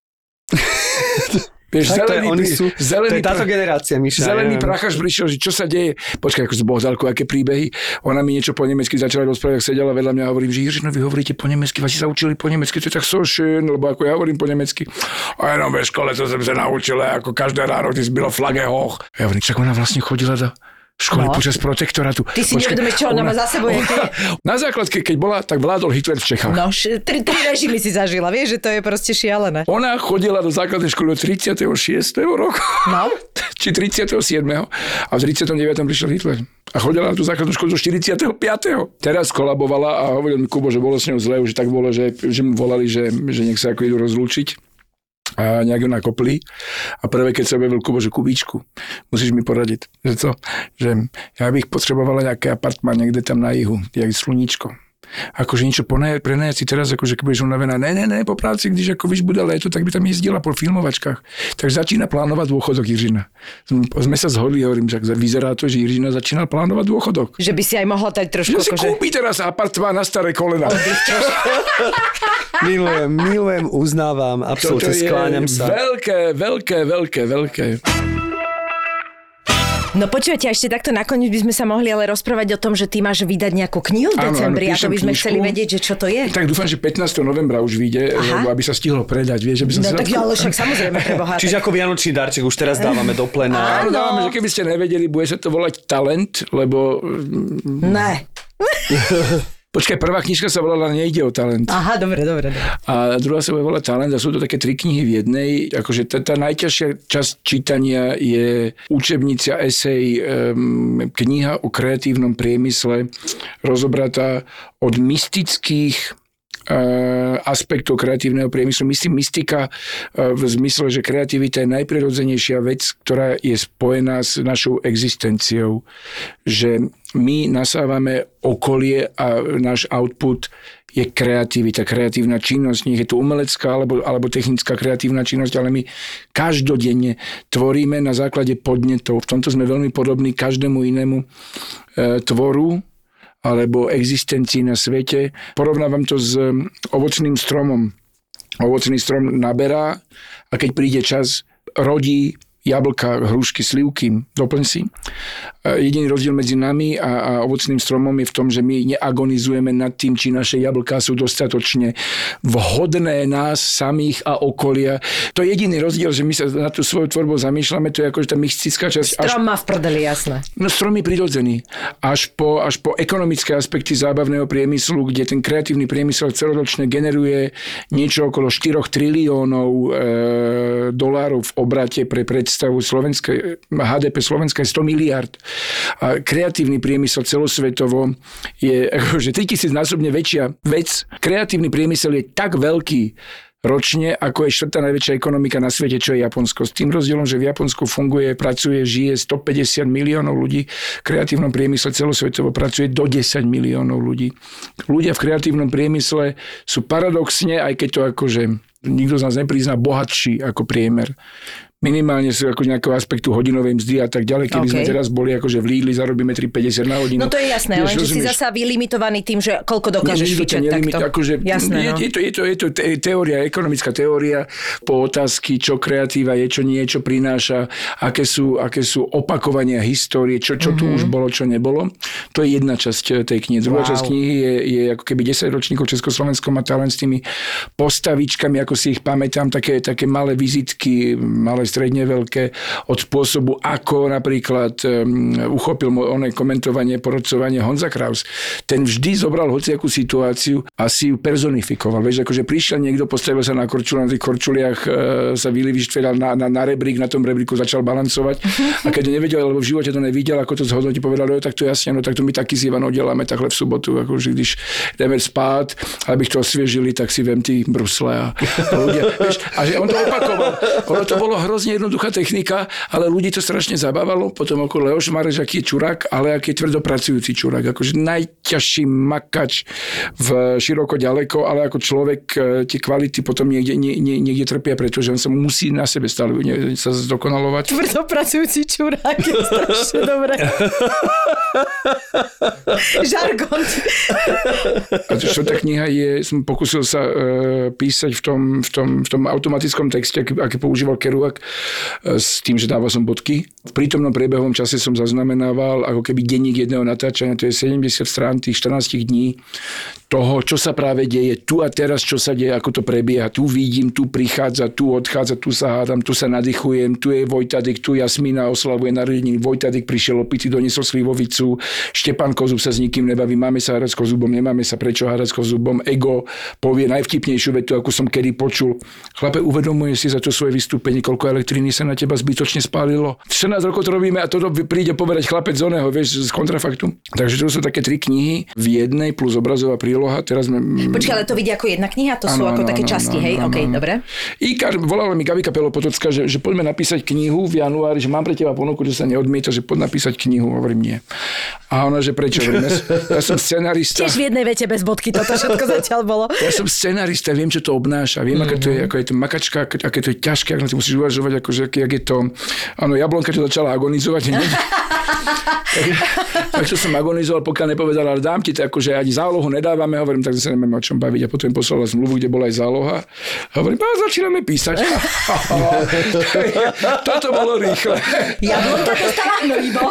Vieš, Tak to je, zelený, oni sú, to zelený, je táto generácia, Miša. Zelený ja prachaš prišiel, že čo sa deje. Počkaj, ako z Bohdalku, aké príbehy. Ona mi niečo po nemecky začala rozprávať, ak sedela vedľa mňa a hovorím, že Jiřino, vy hovoríte po nemecky, vás sa učili po nemecky, to je tak so schön, lebo ako ja hovorím po nemecky. A jenom ve škole, to som sa naučila, ako každé ráno, ty bylo flage hoch. Ja hovorím, čak ona vlastne chodila do školy No. počas protektorátu. Ty si neuvedomíš, čo ona má za sebou, jaké- Na základke, keď bola, tak vládol Hitler v Čechách. No, š- tri, tri režimy si zažila, vieš, že to je proste šialené. Ona chodila do základnej školy od 36. roku. No. Či 37. A v 39. prišiel Hitler. A chodila na tú základnú školu do 45. Teraz kolabovala a hovoril mi Kubo, že bolo s ňou zle, už tak bolo, že, že mu volali, že, že nech sa ako idú rozlúčiť a nejak ju nakopli. A prvé, keď sa objavil Kubo, že Kubíčku, musíš mi poradiť. Že co? Že ja bych potrebovala nejaký apartmán niekde tam na jihu, jak sluníčko. Akože niečo prenajať si teraz, akože keď budeš unavená, ne, ne, ne, po práci, když ako víš, bude léto, tak by tam jezdila po filmovačkách. Tak začína plánovať dôchodok Jiřina. Sme sa zhodli, hovorím, že vyzerá to, že Jiřina začína plánovať dôchodok. Že by si aj mohla dať trošku Že si akože... kúpi teraz apartmán na staré kolena. Milujem, milujem, uznávam, absolútne skláňam sa. veľké, veľké, veľké, veľké. No počujete, ešte takto nakoniec by sme sa mohli ale rozprávať o tom, že ty máš vydať nejakú knihu v Áno, áno, decembri a to píšem by sme knižku. chceli vedieť, že čo to je. Tak dúfam, že 15. novembra už vyjde, Aha. lebo aby sa stihlo predať, vieš, aby som No si tak dal- ale však samozrejme pre Boha. Čiže ako Vianočný darček už teraz dávame do plena. Áno, dávame, že keby ste nevedeli, bude sa to volať Talent, lebo... Ne. Počkaj, prvá knižka sa volala Nejde o talent. Aha, dobre, dobre. A druhá sa volať Talent a sú to také tri knihy v jednej. Akože tá, tá najťažšia časť čítania je učebnica, esej, um, kniha o kreatívnom priemysle, rozobratá od mystických aspektov kreatívneho priemyslu. Myslím mystika eh, v zmysle, že kreativita je najprirodzenejšia vec, ktorá je spojená s našou existenciou. Že my nasávame okolie a náš output je kreativita, kreatívna činnosť, nech je to umelecká alebo, alebo technická kreatívna činnosť, ale my každodenne tvoríme na základe podnetov. V tomto sme veľmi podobní každému inému e, tvoru, alebo existencii na svete. Porovnávam to s um, ovocným stromom. Ovocný strom naberá a keď príde čas, rodí jablka, hrušky, slivky, doplň si. E, Jediný rozdiel medzi nami a, a ovocným stromom je v tom, že my neagonizujeme nad tým, či naše jablká sú dostatočne vhodné nás samých a okolia. To je jediný rozdiel, že my sa na tú svoju tvorbu zamýšľame, to je akože tá mystická časť. Strom má v prdeli, jasné. No strom je prirodzený. Až po, až po ekonomické aspekty zábavného priemyslu, kde ten kreatívny priemysel celoročne generuje niečo okolo 4 triliónov e, dolárov v obrate pre predstavu Slovenskej, HDP Slovenska je 100 miliard. A kreatívny priemysel celosvetovo je akože 3000 násobne väčšia vec. Kreatívny priemysel je tak veľký, ročne, ako je štvrtá najväčšia ekonomika na svete, čo je Japonsko. S tým rozdielom, že v Japonsku funguje, pracuje, žije 150 miliónov ľudí, v kreatívnom priemysle celosvetovo pracuje do 10 miliónov ľudí. Ľudia v kreatívnom priemysle sú paradoxne, aj keď to akože nikto z nás neprizná, bohatší ako priemer. Minimálne sú ako nejakého aspektu hodinovej mzdy a tak ďalej. Keby sme OK. teraz boli akože v Lidli, zarobíme 3,50 na hodinu. No to je jasné, Vieš, lenže si zasa vylimitovaný tým, že koľko dokážeš Nie, fičať nelimit- takto. Akože, Jasné, je, no. je, to, je, to, je to te- teória, ekonomická teória po otázky, čo kreatíva je, čo nie, čo prináša, aké sú, aké sú opakovania histórie, čo, čo tu už bolo, čo nebolo. To je jedna časť eh, tej knihy. Druhá Wow. časť knihy je, je ako keby 10 ročníkov Československo má talent s tými postavičkami, ako si ich pamätám, také, také malé vizitky, malé, stredne veľké, od spôsobu, ako napríklad um, uchopil oné komentovanie, porodcovanie Honza Kraus. Ten vždy zobral hociakú situáciu a si ju personifikoval. Vieš, akože prišiel niekto, postavil sa na korčulu, na tých korčuliach e, sa Vili vyštvedal na, na, na rebrík, na tom rebríku začal balancovať. A keď nevedel, alebo v živote to nevidel, ako to zhodnotí, povedal, no tak to jasne, no tak to my taky s Ivanou deláme takhle v sobotu, akože když jdeme spát, aby to osviežili, tak si vem ty brusle a, a ľudia, vieš, a že on to opakoval. Ono to bolo hrozne jednoduchá technika, ale ľudí to strašne zabávalo. Potom ako Leoš Mareš, aký je čurák, ale aký je tvrdopracujúci čurák. Akože najťažší makač v široko ďaleko, ale ako človek e, tie kvality potom niekde, nie, nie, niekde trpia, pretože on sa musí na sebe stále ne- sa zdokonalovať. Tvrdopracujúci čurák je strašne dobré. Žargon. A to, čo tá kniha je, som pokusil sa e, písať v tom, v, tom, v tom automatickom texte, aký, aký používal Kerouac, s tým, že dával som bodky. V prítomnom priebehovom čase som zaznamenával ako keby denník jedného natáčania, to je 70 strán tých 14 dní toho, čo sa práve deje tu a teraz, čo sa deje, ako to prebieha. Tu vidím, tu prichádza, tu odchádza, tu sa hádam, tu sa nadýchujem, tu je Vojtadik, tu Jasmína oslavuje narodeniny, Vojtadik prišiel opity, doniesol slivovicu, Štepan Kozub sa s nikým nebaví, máme sa hádať s Kozubom, nemáme sa prečo hádať s Kozubom, Ego povie najvtipnejšiu vetu, ako som kedy počul. Chlape, uvedomuje si za to svoje vystúpenie, koľko elektriny sa na teba zbytočne spálilo. 14 rokov to robíme a toto príde povedať chlapec z oného, vieš, z kontrafaktu. Takže to sú také tri knihy v jednej plus obrazová príloha. Teraz sme... Počkaj, ale to vidia ako jedna kniha? To sú Áno, ako áno, také áno, časti, áno, hej? áno, OK, áno. dobre. Ikar, volala mi Gavika Pelopotocka, že, že poďme napísať knihu v januári, že mám pre teba ponuku, že sa neodmieta, že poď napísať knihu. Hovorím nie. A ona, že prečo? Hovorím, ja, som- ja som scenarista. Tiež v jednej vete bez bodky toto všetko zatiaľ bolo. Ja som scenarista, viem, čo to obnáša, viem, aké to je, Mhm. ako je to makačka, aké to je ťažké, ako na to musíš uvažovať, akože, aké, jak je to... Áno, jablonka, čo začala agonizovať hneď. tak, tak čo som agonizoval, pokiaľ nepovedal, ale dám ti to, akože ani zálohu nedávame, hovorím, tak sa nemáme o čom baviť. A potom im poslala zmluvu, kde bola aj záloha. Hovorím, a začíname písať. Toto bolo rýchle. Jablonka to stala hnojivo.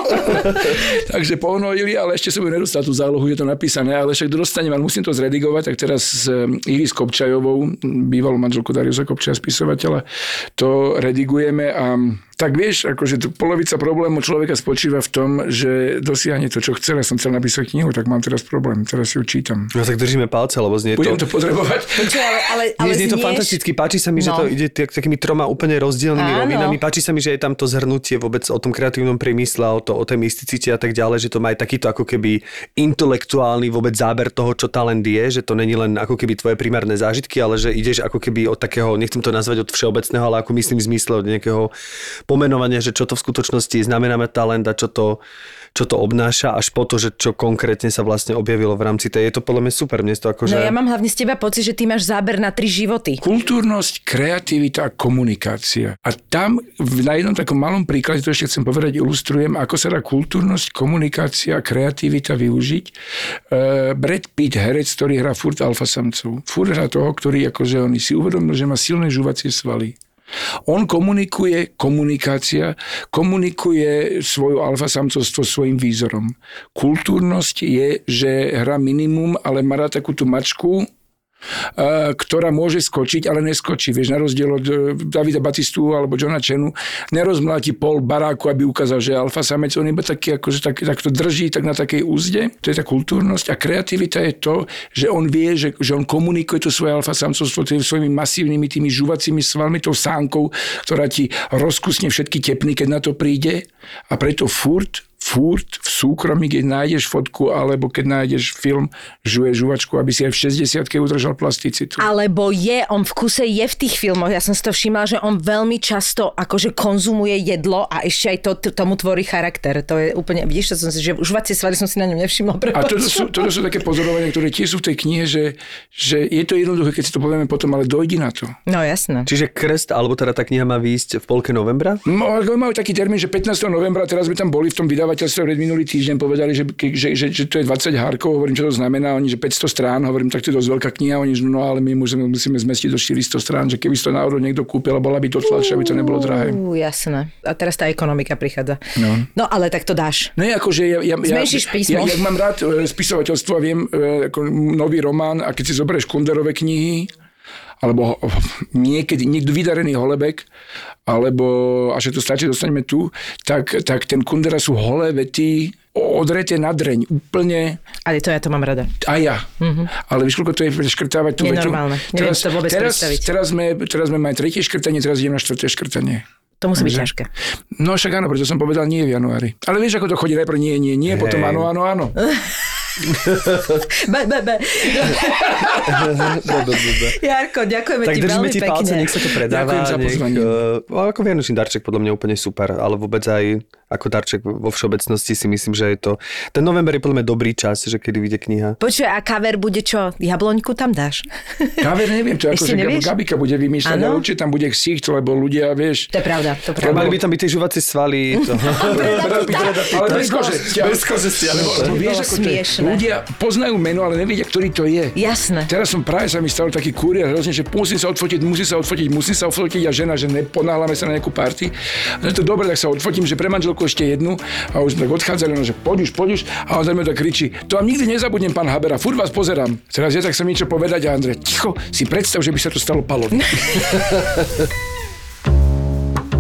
Takže pohnojili, ale ešte som ju nedostal tú zálohu, je to napísané, ale však dostanem, ale musím to zredigovať, tak teraz s um, Iris Kopčajovou, bývalou manželkou Dariusa Kopčaja, spisovateľa, to redigujeme a tak vieš, akože to polovica problému človeka spočíva v tom, že dosiahne to, čo chcel. Ja som chcel napísať knihu, tak mám teraz problém, teraz si ju čítam. No tak držíme palce, lebo znie Budem to... to potrebovať. Počkaj, ale, ale, ale Nie, znie to fantasticky, páči sa mi, že No. to ide tak, takými troma úplne rozdielnymi Áno. rovinami. Páči sa mi, že je tam to zhrnutie vôbec o tom kreatívnom priemysle, o, to, o tej mysticite a tak ďalej, že to má aj takýto ako keby intelektuálny vôbec záber toho, čo talent je, že to není len ako keby tvoje primárne zážitky, ale že ideš ako keby od takého, nechcem to nazvať od všeobecného, ale ako myslím v zmysle od nejakého pomenovania, že čo to v skutočnosti znamená talent a čo to, čo to obnáša, až po to, že čo konkrétne sa vlastne objavilo v rámci tej. Je to podľa mňa super, mne to akože... No ja mám hlavne z teba pocit, že ty máš záber na tri životy. Kultúrnosť, kreativita a komunikácia. A tam v- na jednom takom malom príklade, to ešte chcem povedať, ilustrujem, ako sa dá kultúrnosť, komunikácia a kreativita využiť. Uh, Brad Pitt, herec, ktorý hrá furt alfa samcov. Furt hrá toho, ktorý akože on si uvedomil, že má silné žuvacie svaly. On komunikuje, komunikácia, komunikuje svoju alfasamcovstvo svojim výzorom. Kultúrnosť je, že hrá minimum, ale má takú tú mačku, ktorá môže skočiť, ale neskočí. Vieš, na rozdiel od eh, Davida Batistu alebo Johna Chenu, nerozmláti pol baráku, aby ukázal, že alfa samec, on iba taký, akože tak, tak to drží tak na takej úzde. To je tá kultúrnosť a kreativita je to, že on vie, že, že on komunikuje to svoje alfa samcovstvo tými svojimi masívnymi tými žuvacími svalmi, tou sánkou, ktorá ti rozkusne všetky tepny, keď na to príde a preto furt furt v súkromí, keď nájdeš fotku alebo keď nájdeš film, žuje žuvačku, aby si aj v 60 udržal plasticitu. Alebo je, on v kuse je v tých filmoch, ja som si to všimla, že on veľmi často akože konzumuje jedlo a ešte aj to, t- tomu tvorí charakter. To je úplne, vidíš, to som si, že užvacie svaly som si na ňom nevšimla. A toto sú, toto sú také pozorovania, ktoré tiež sú v tej knihe, že, že je to jednoduché, keď si to povieme potom, ale dojdi na to. No jasné. Čiže Krest, alebo teda tá kniha má výjsť v polke novembra? No, majú taký termín, že 15. novembra, teraz sme tam boli v tom vydavateľstve pred minulý týždeň, povedali, že, že, že, že, to je 20 hárkov, hovorím, čo to znamená, oni, že 500 strán, hovorím, tak to je dosť veľká kniha, oni, že no ale my musíme, musíme zmestiť do 400 strán, že keby to náhodou niekto kúpil bola by to tlač, aby to nebolo drahé. Ú, jasné. A teraz tá ekonomika prichádza. No. no ale tak to dáš. Ne, akože ja, ja, ja, písmo. Ja, ja, mám rád e, spisovateľstvo a viem e, ako nový román a keď si zoberieš Kunderové knihy, alebo niekedy niekto vydarený Holebek, alebo až to stačí, dostaneme tu, tak, tak ten Kundera sú holé vety, odreté na dreň, úplne Ale to ja to mám rada. a ja. Mm-hmm. Ale víš, koľko to je škrtávať tú vetu? Neviem si to vôbec teraz, predstaviť. teraz, sme, teraz sme mali tretie škrtanie, teraz idem na štvrté škrtanie. To musí byť ťažké. No však áno, preto som povedal nie v januári. Ale vieš, ako to chodí, najprv nie, nie, nie, potom áno, áno, áno. Be, be, be. Jarko, ďakujeme Tak ti veľmi ti palce, pekne. nech sa to predáva. Ďakujem za nech, pozvanie. uh, ako vianočný darček podľa mňa úplne super, ale vôbec aj ako darček vo všeobecnosti si myslím, že je to... Ten november je podľa mňa dobrý čas, že kedy vyjde kniha. Počuj, a kaver bude čo? Jabloňku tam dáš? Kaver neviem, to ako, že nevieš? Gabika bude vymýšľať, ale určite tam bude ksicht, lebo ľudia, vieš, To je pravda, to pravda. mali by tam byť tie žuvacie svaly. To. ale bez kožestia. Bez To by vieš, ako to je. smiešne. Ľudia poznajú meno, ale nevedia, ktorý to je. Jasné. Teraz som práve sa mi stal taký kurier, hrozne, že musím sa odfotiť, musím sa odfotiť, musím sa odfotiť a žena, že neponáhľame sa na nejakú party. No to dobre, tak sa odfotím, že pre manželku ešte jednu a už sme tak odchádzali, no, že poď už, a on mňa tak kričí, to vám nikdy nezabudnem, pán Habera, furt vás pozerám. Teraz ja tak som niečo povedať a Andrej, ticho, si predstav, že by sa to stalo Palovi.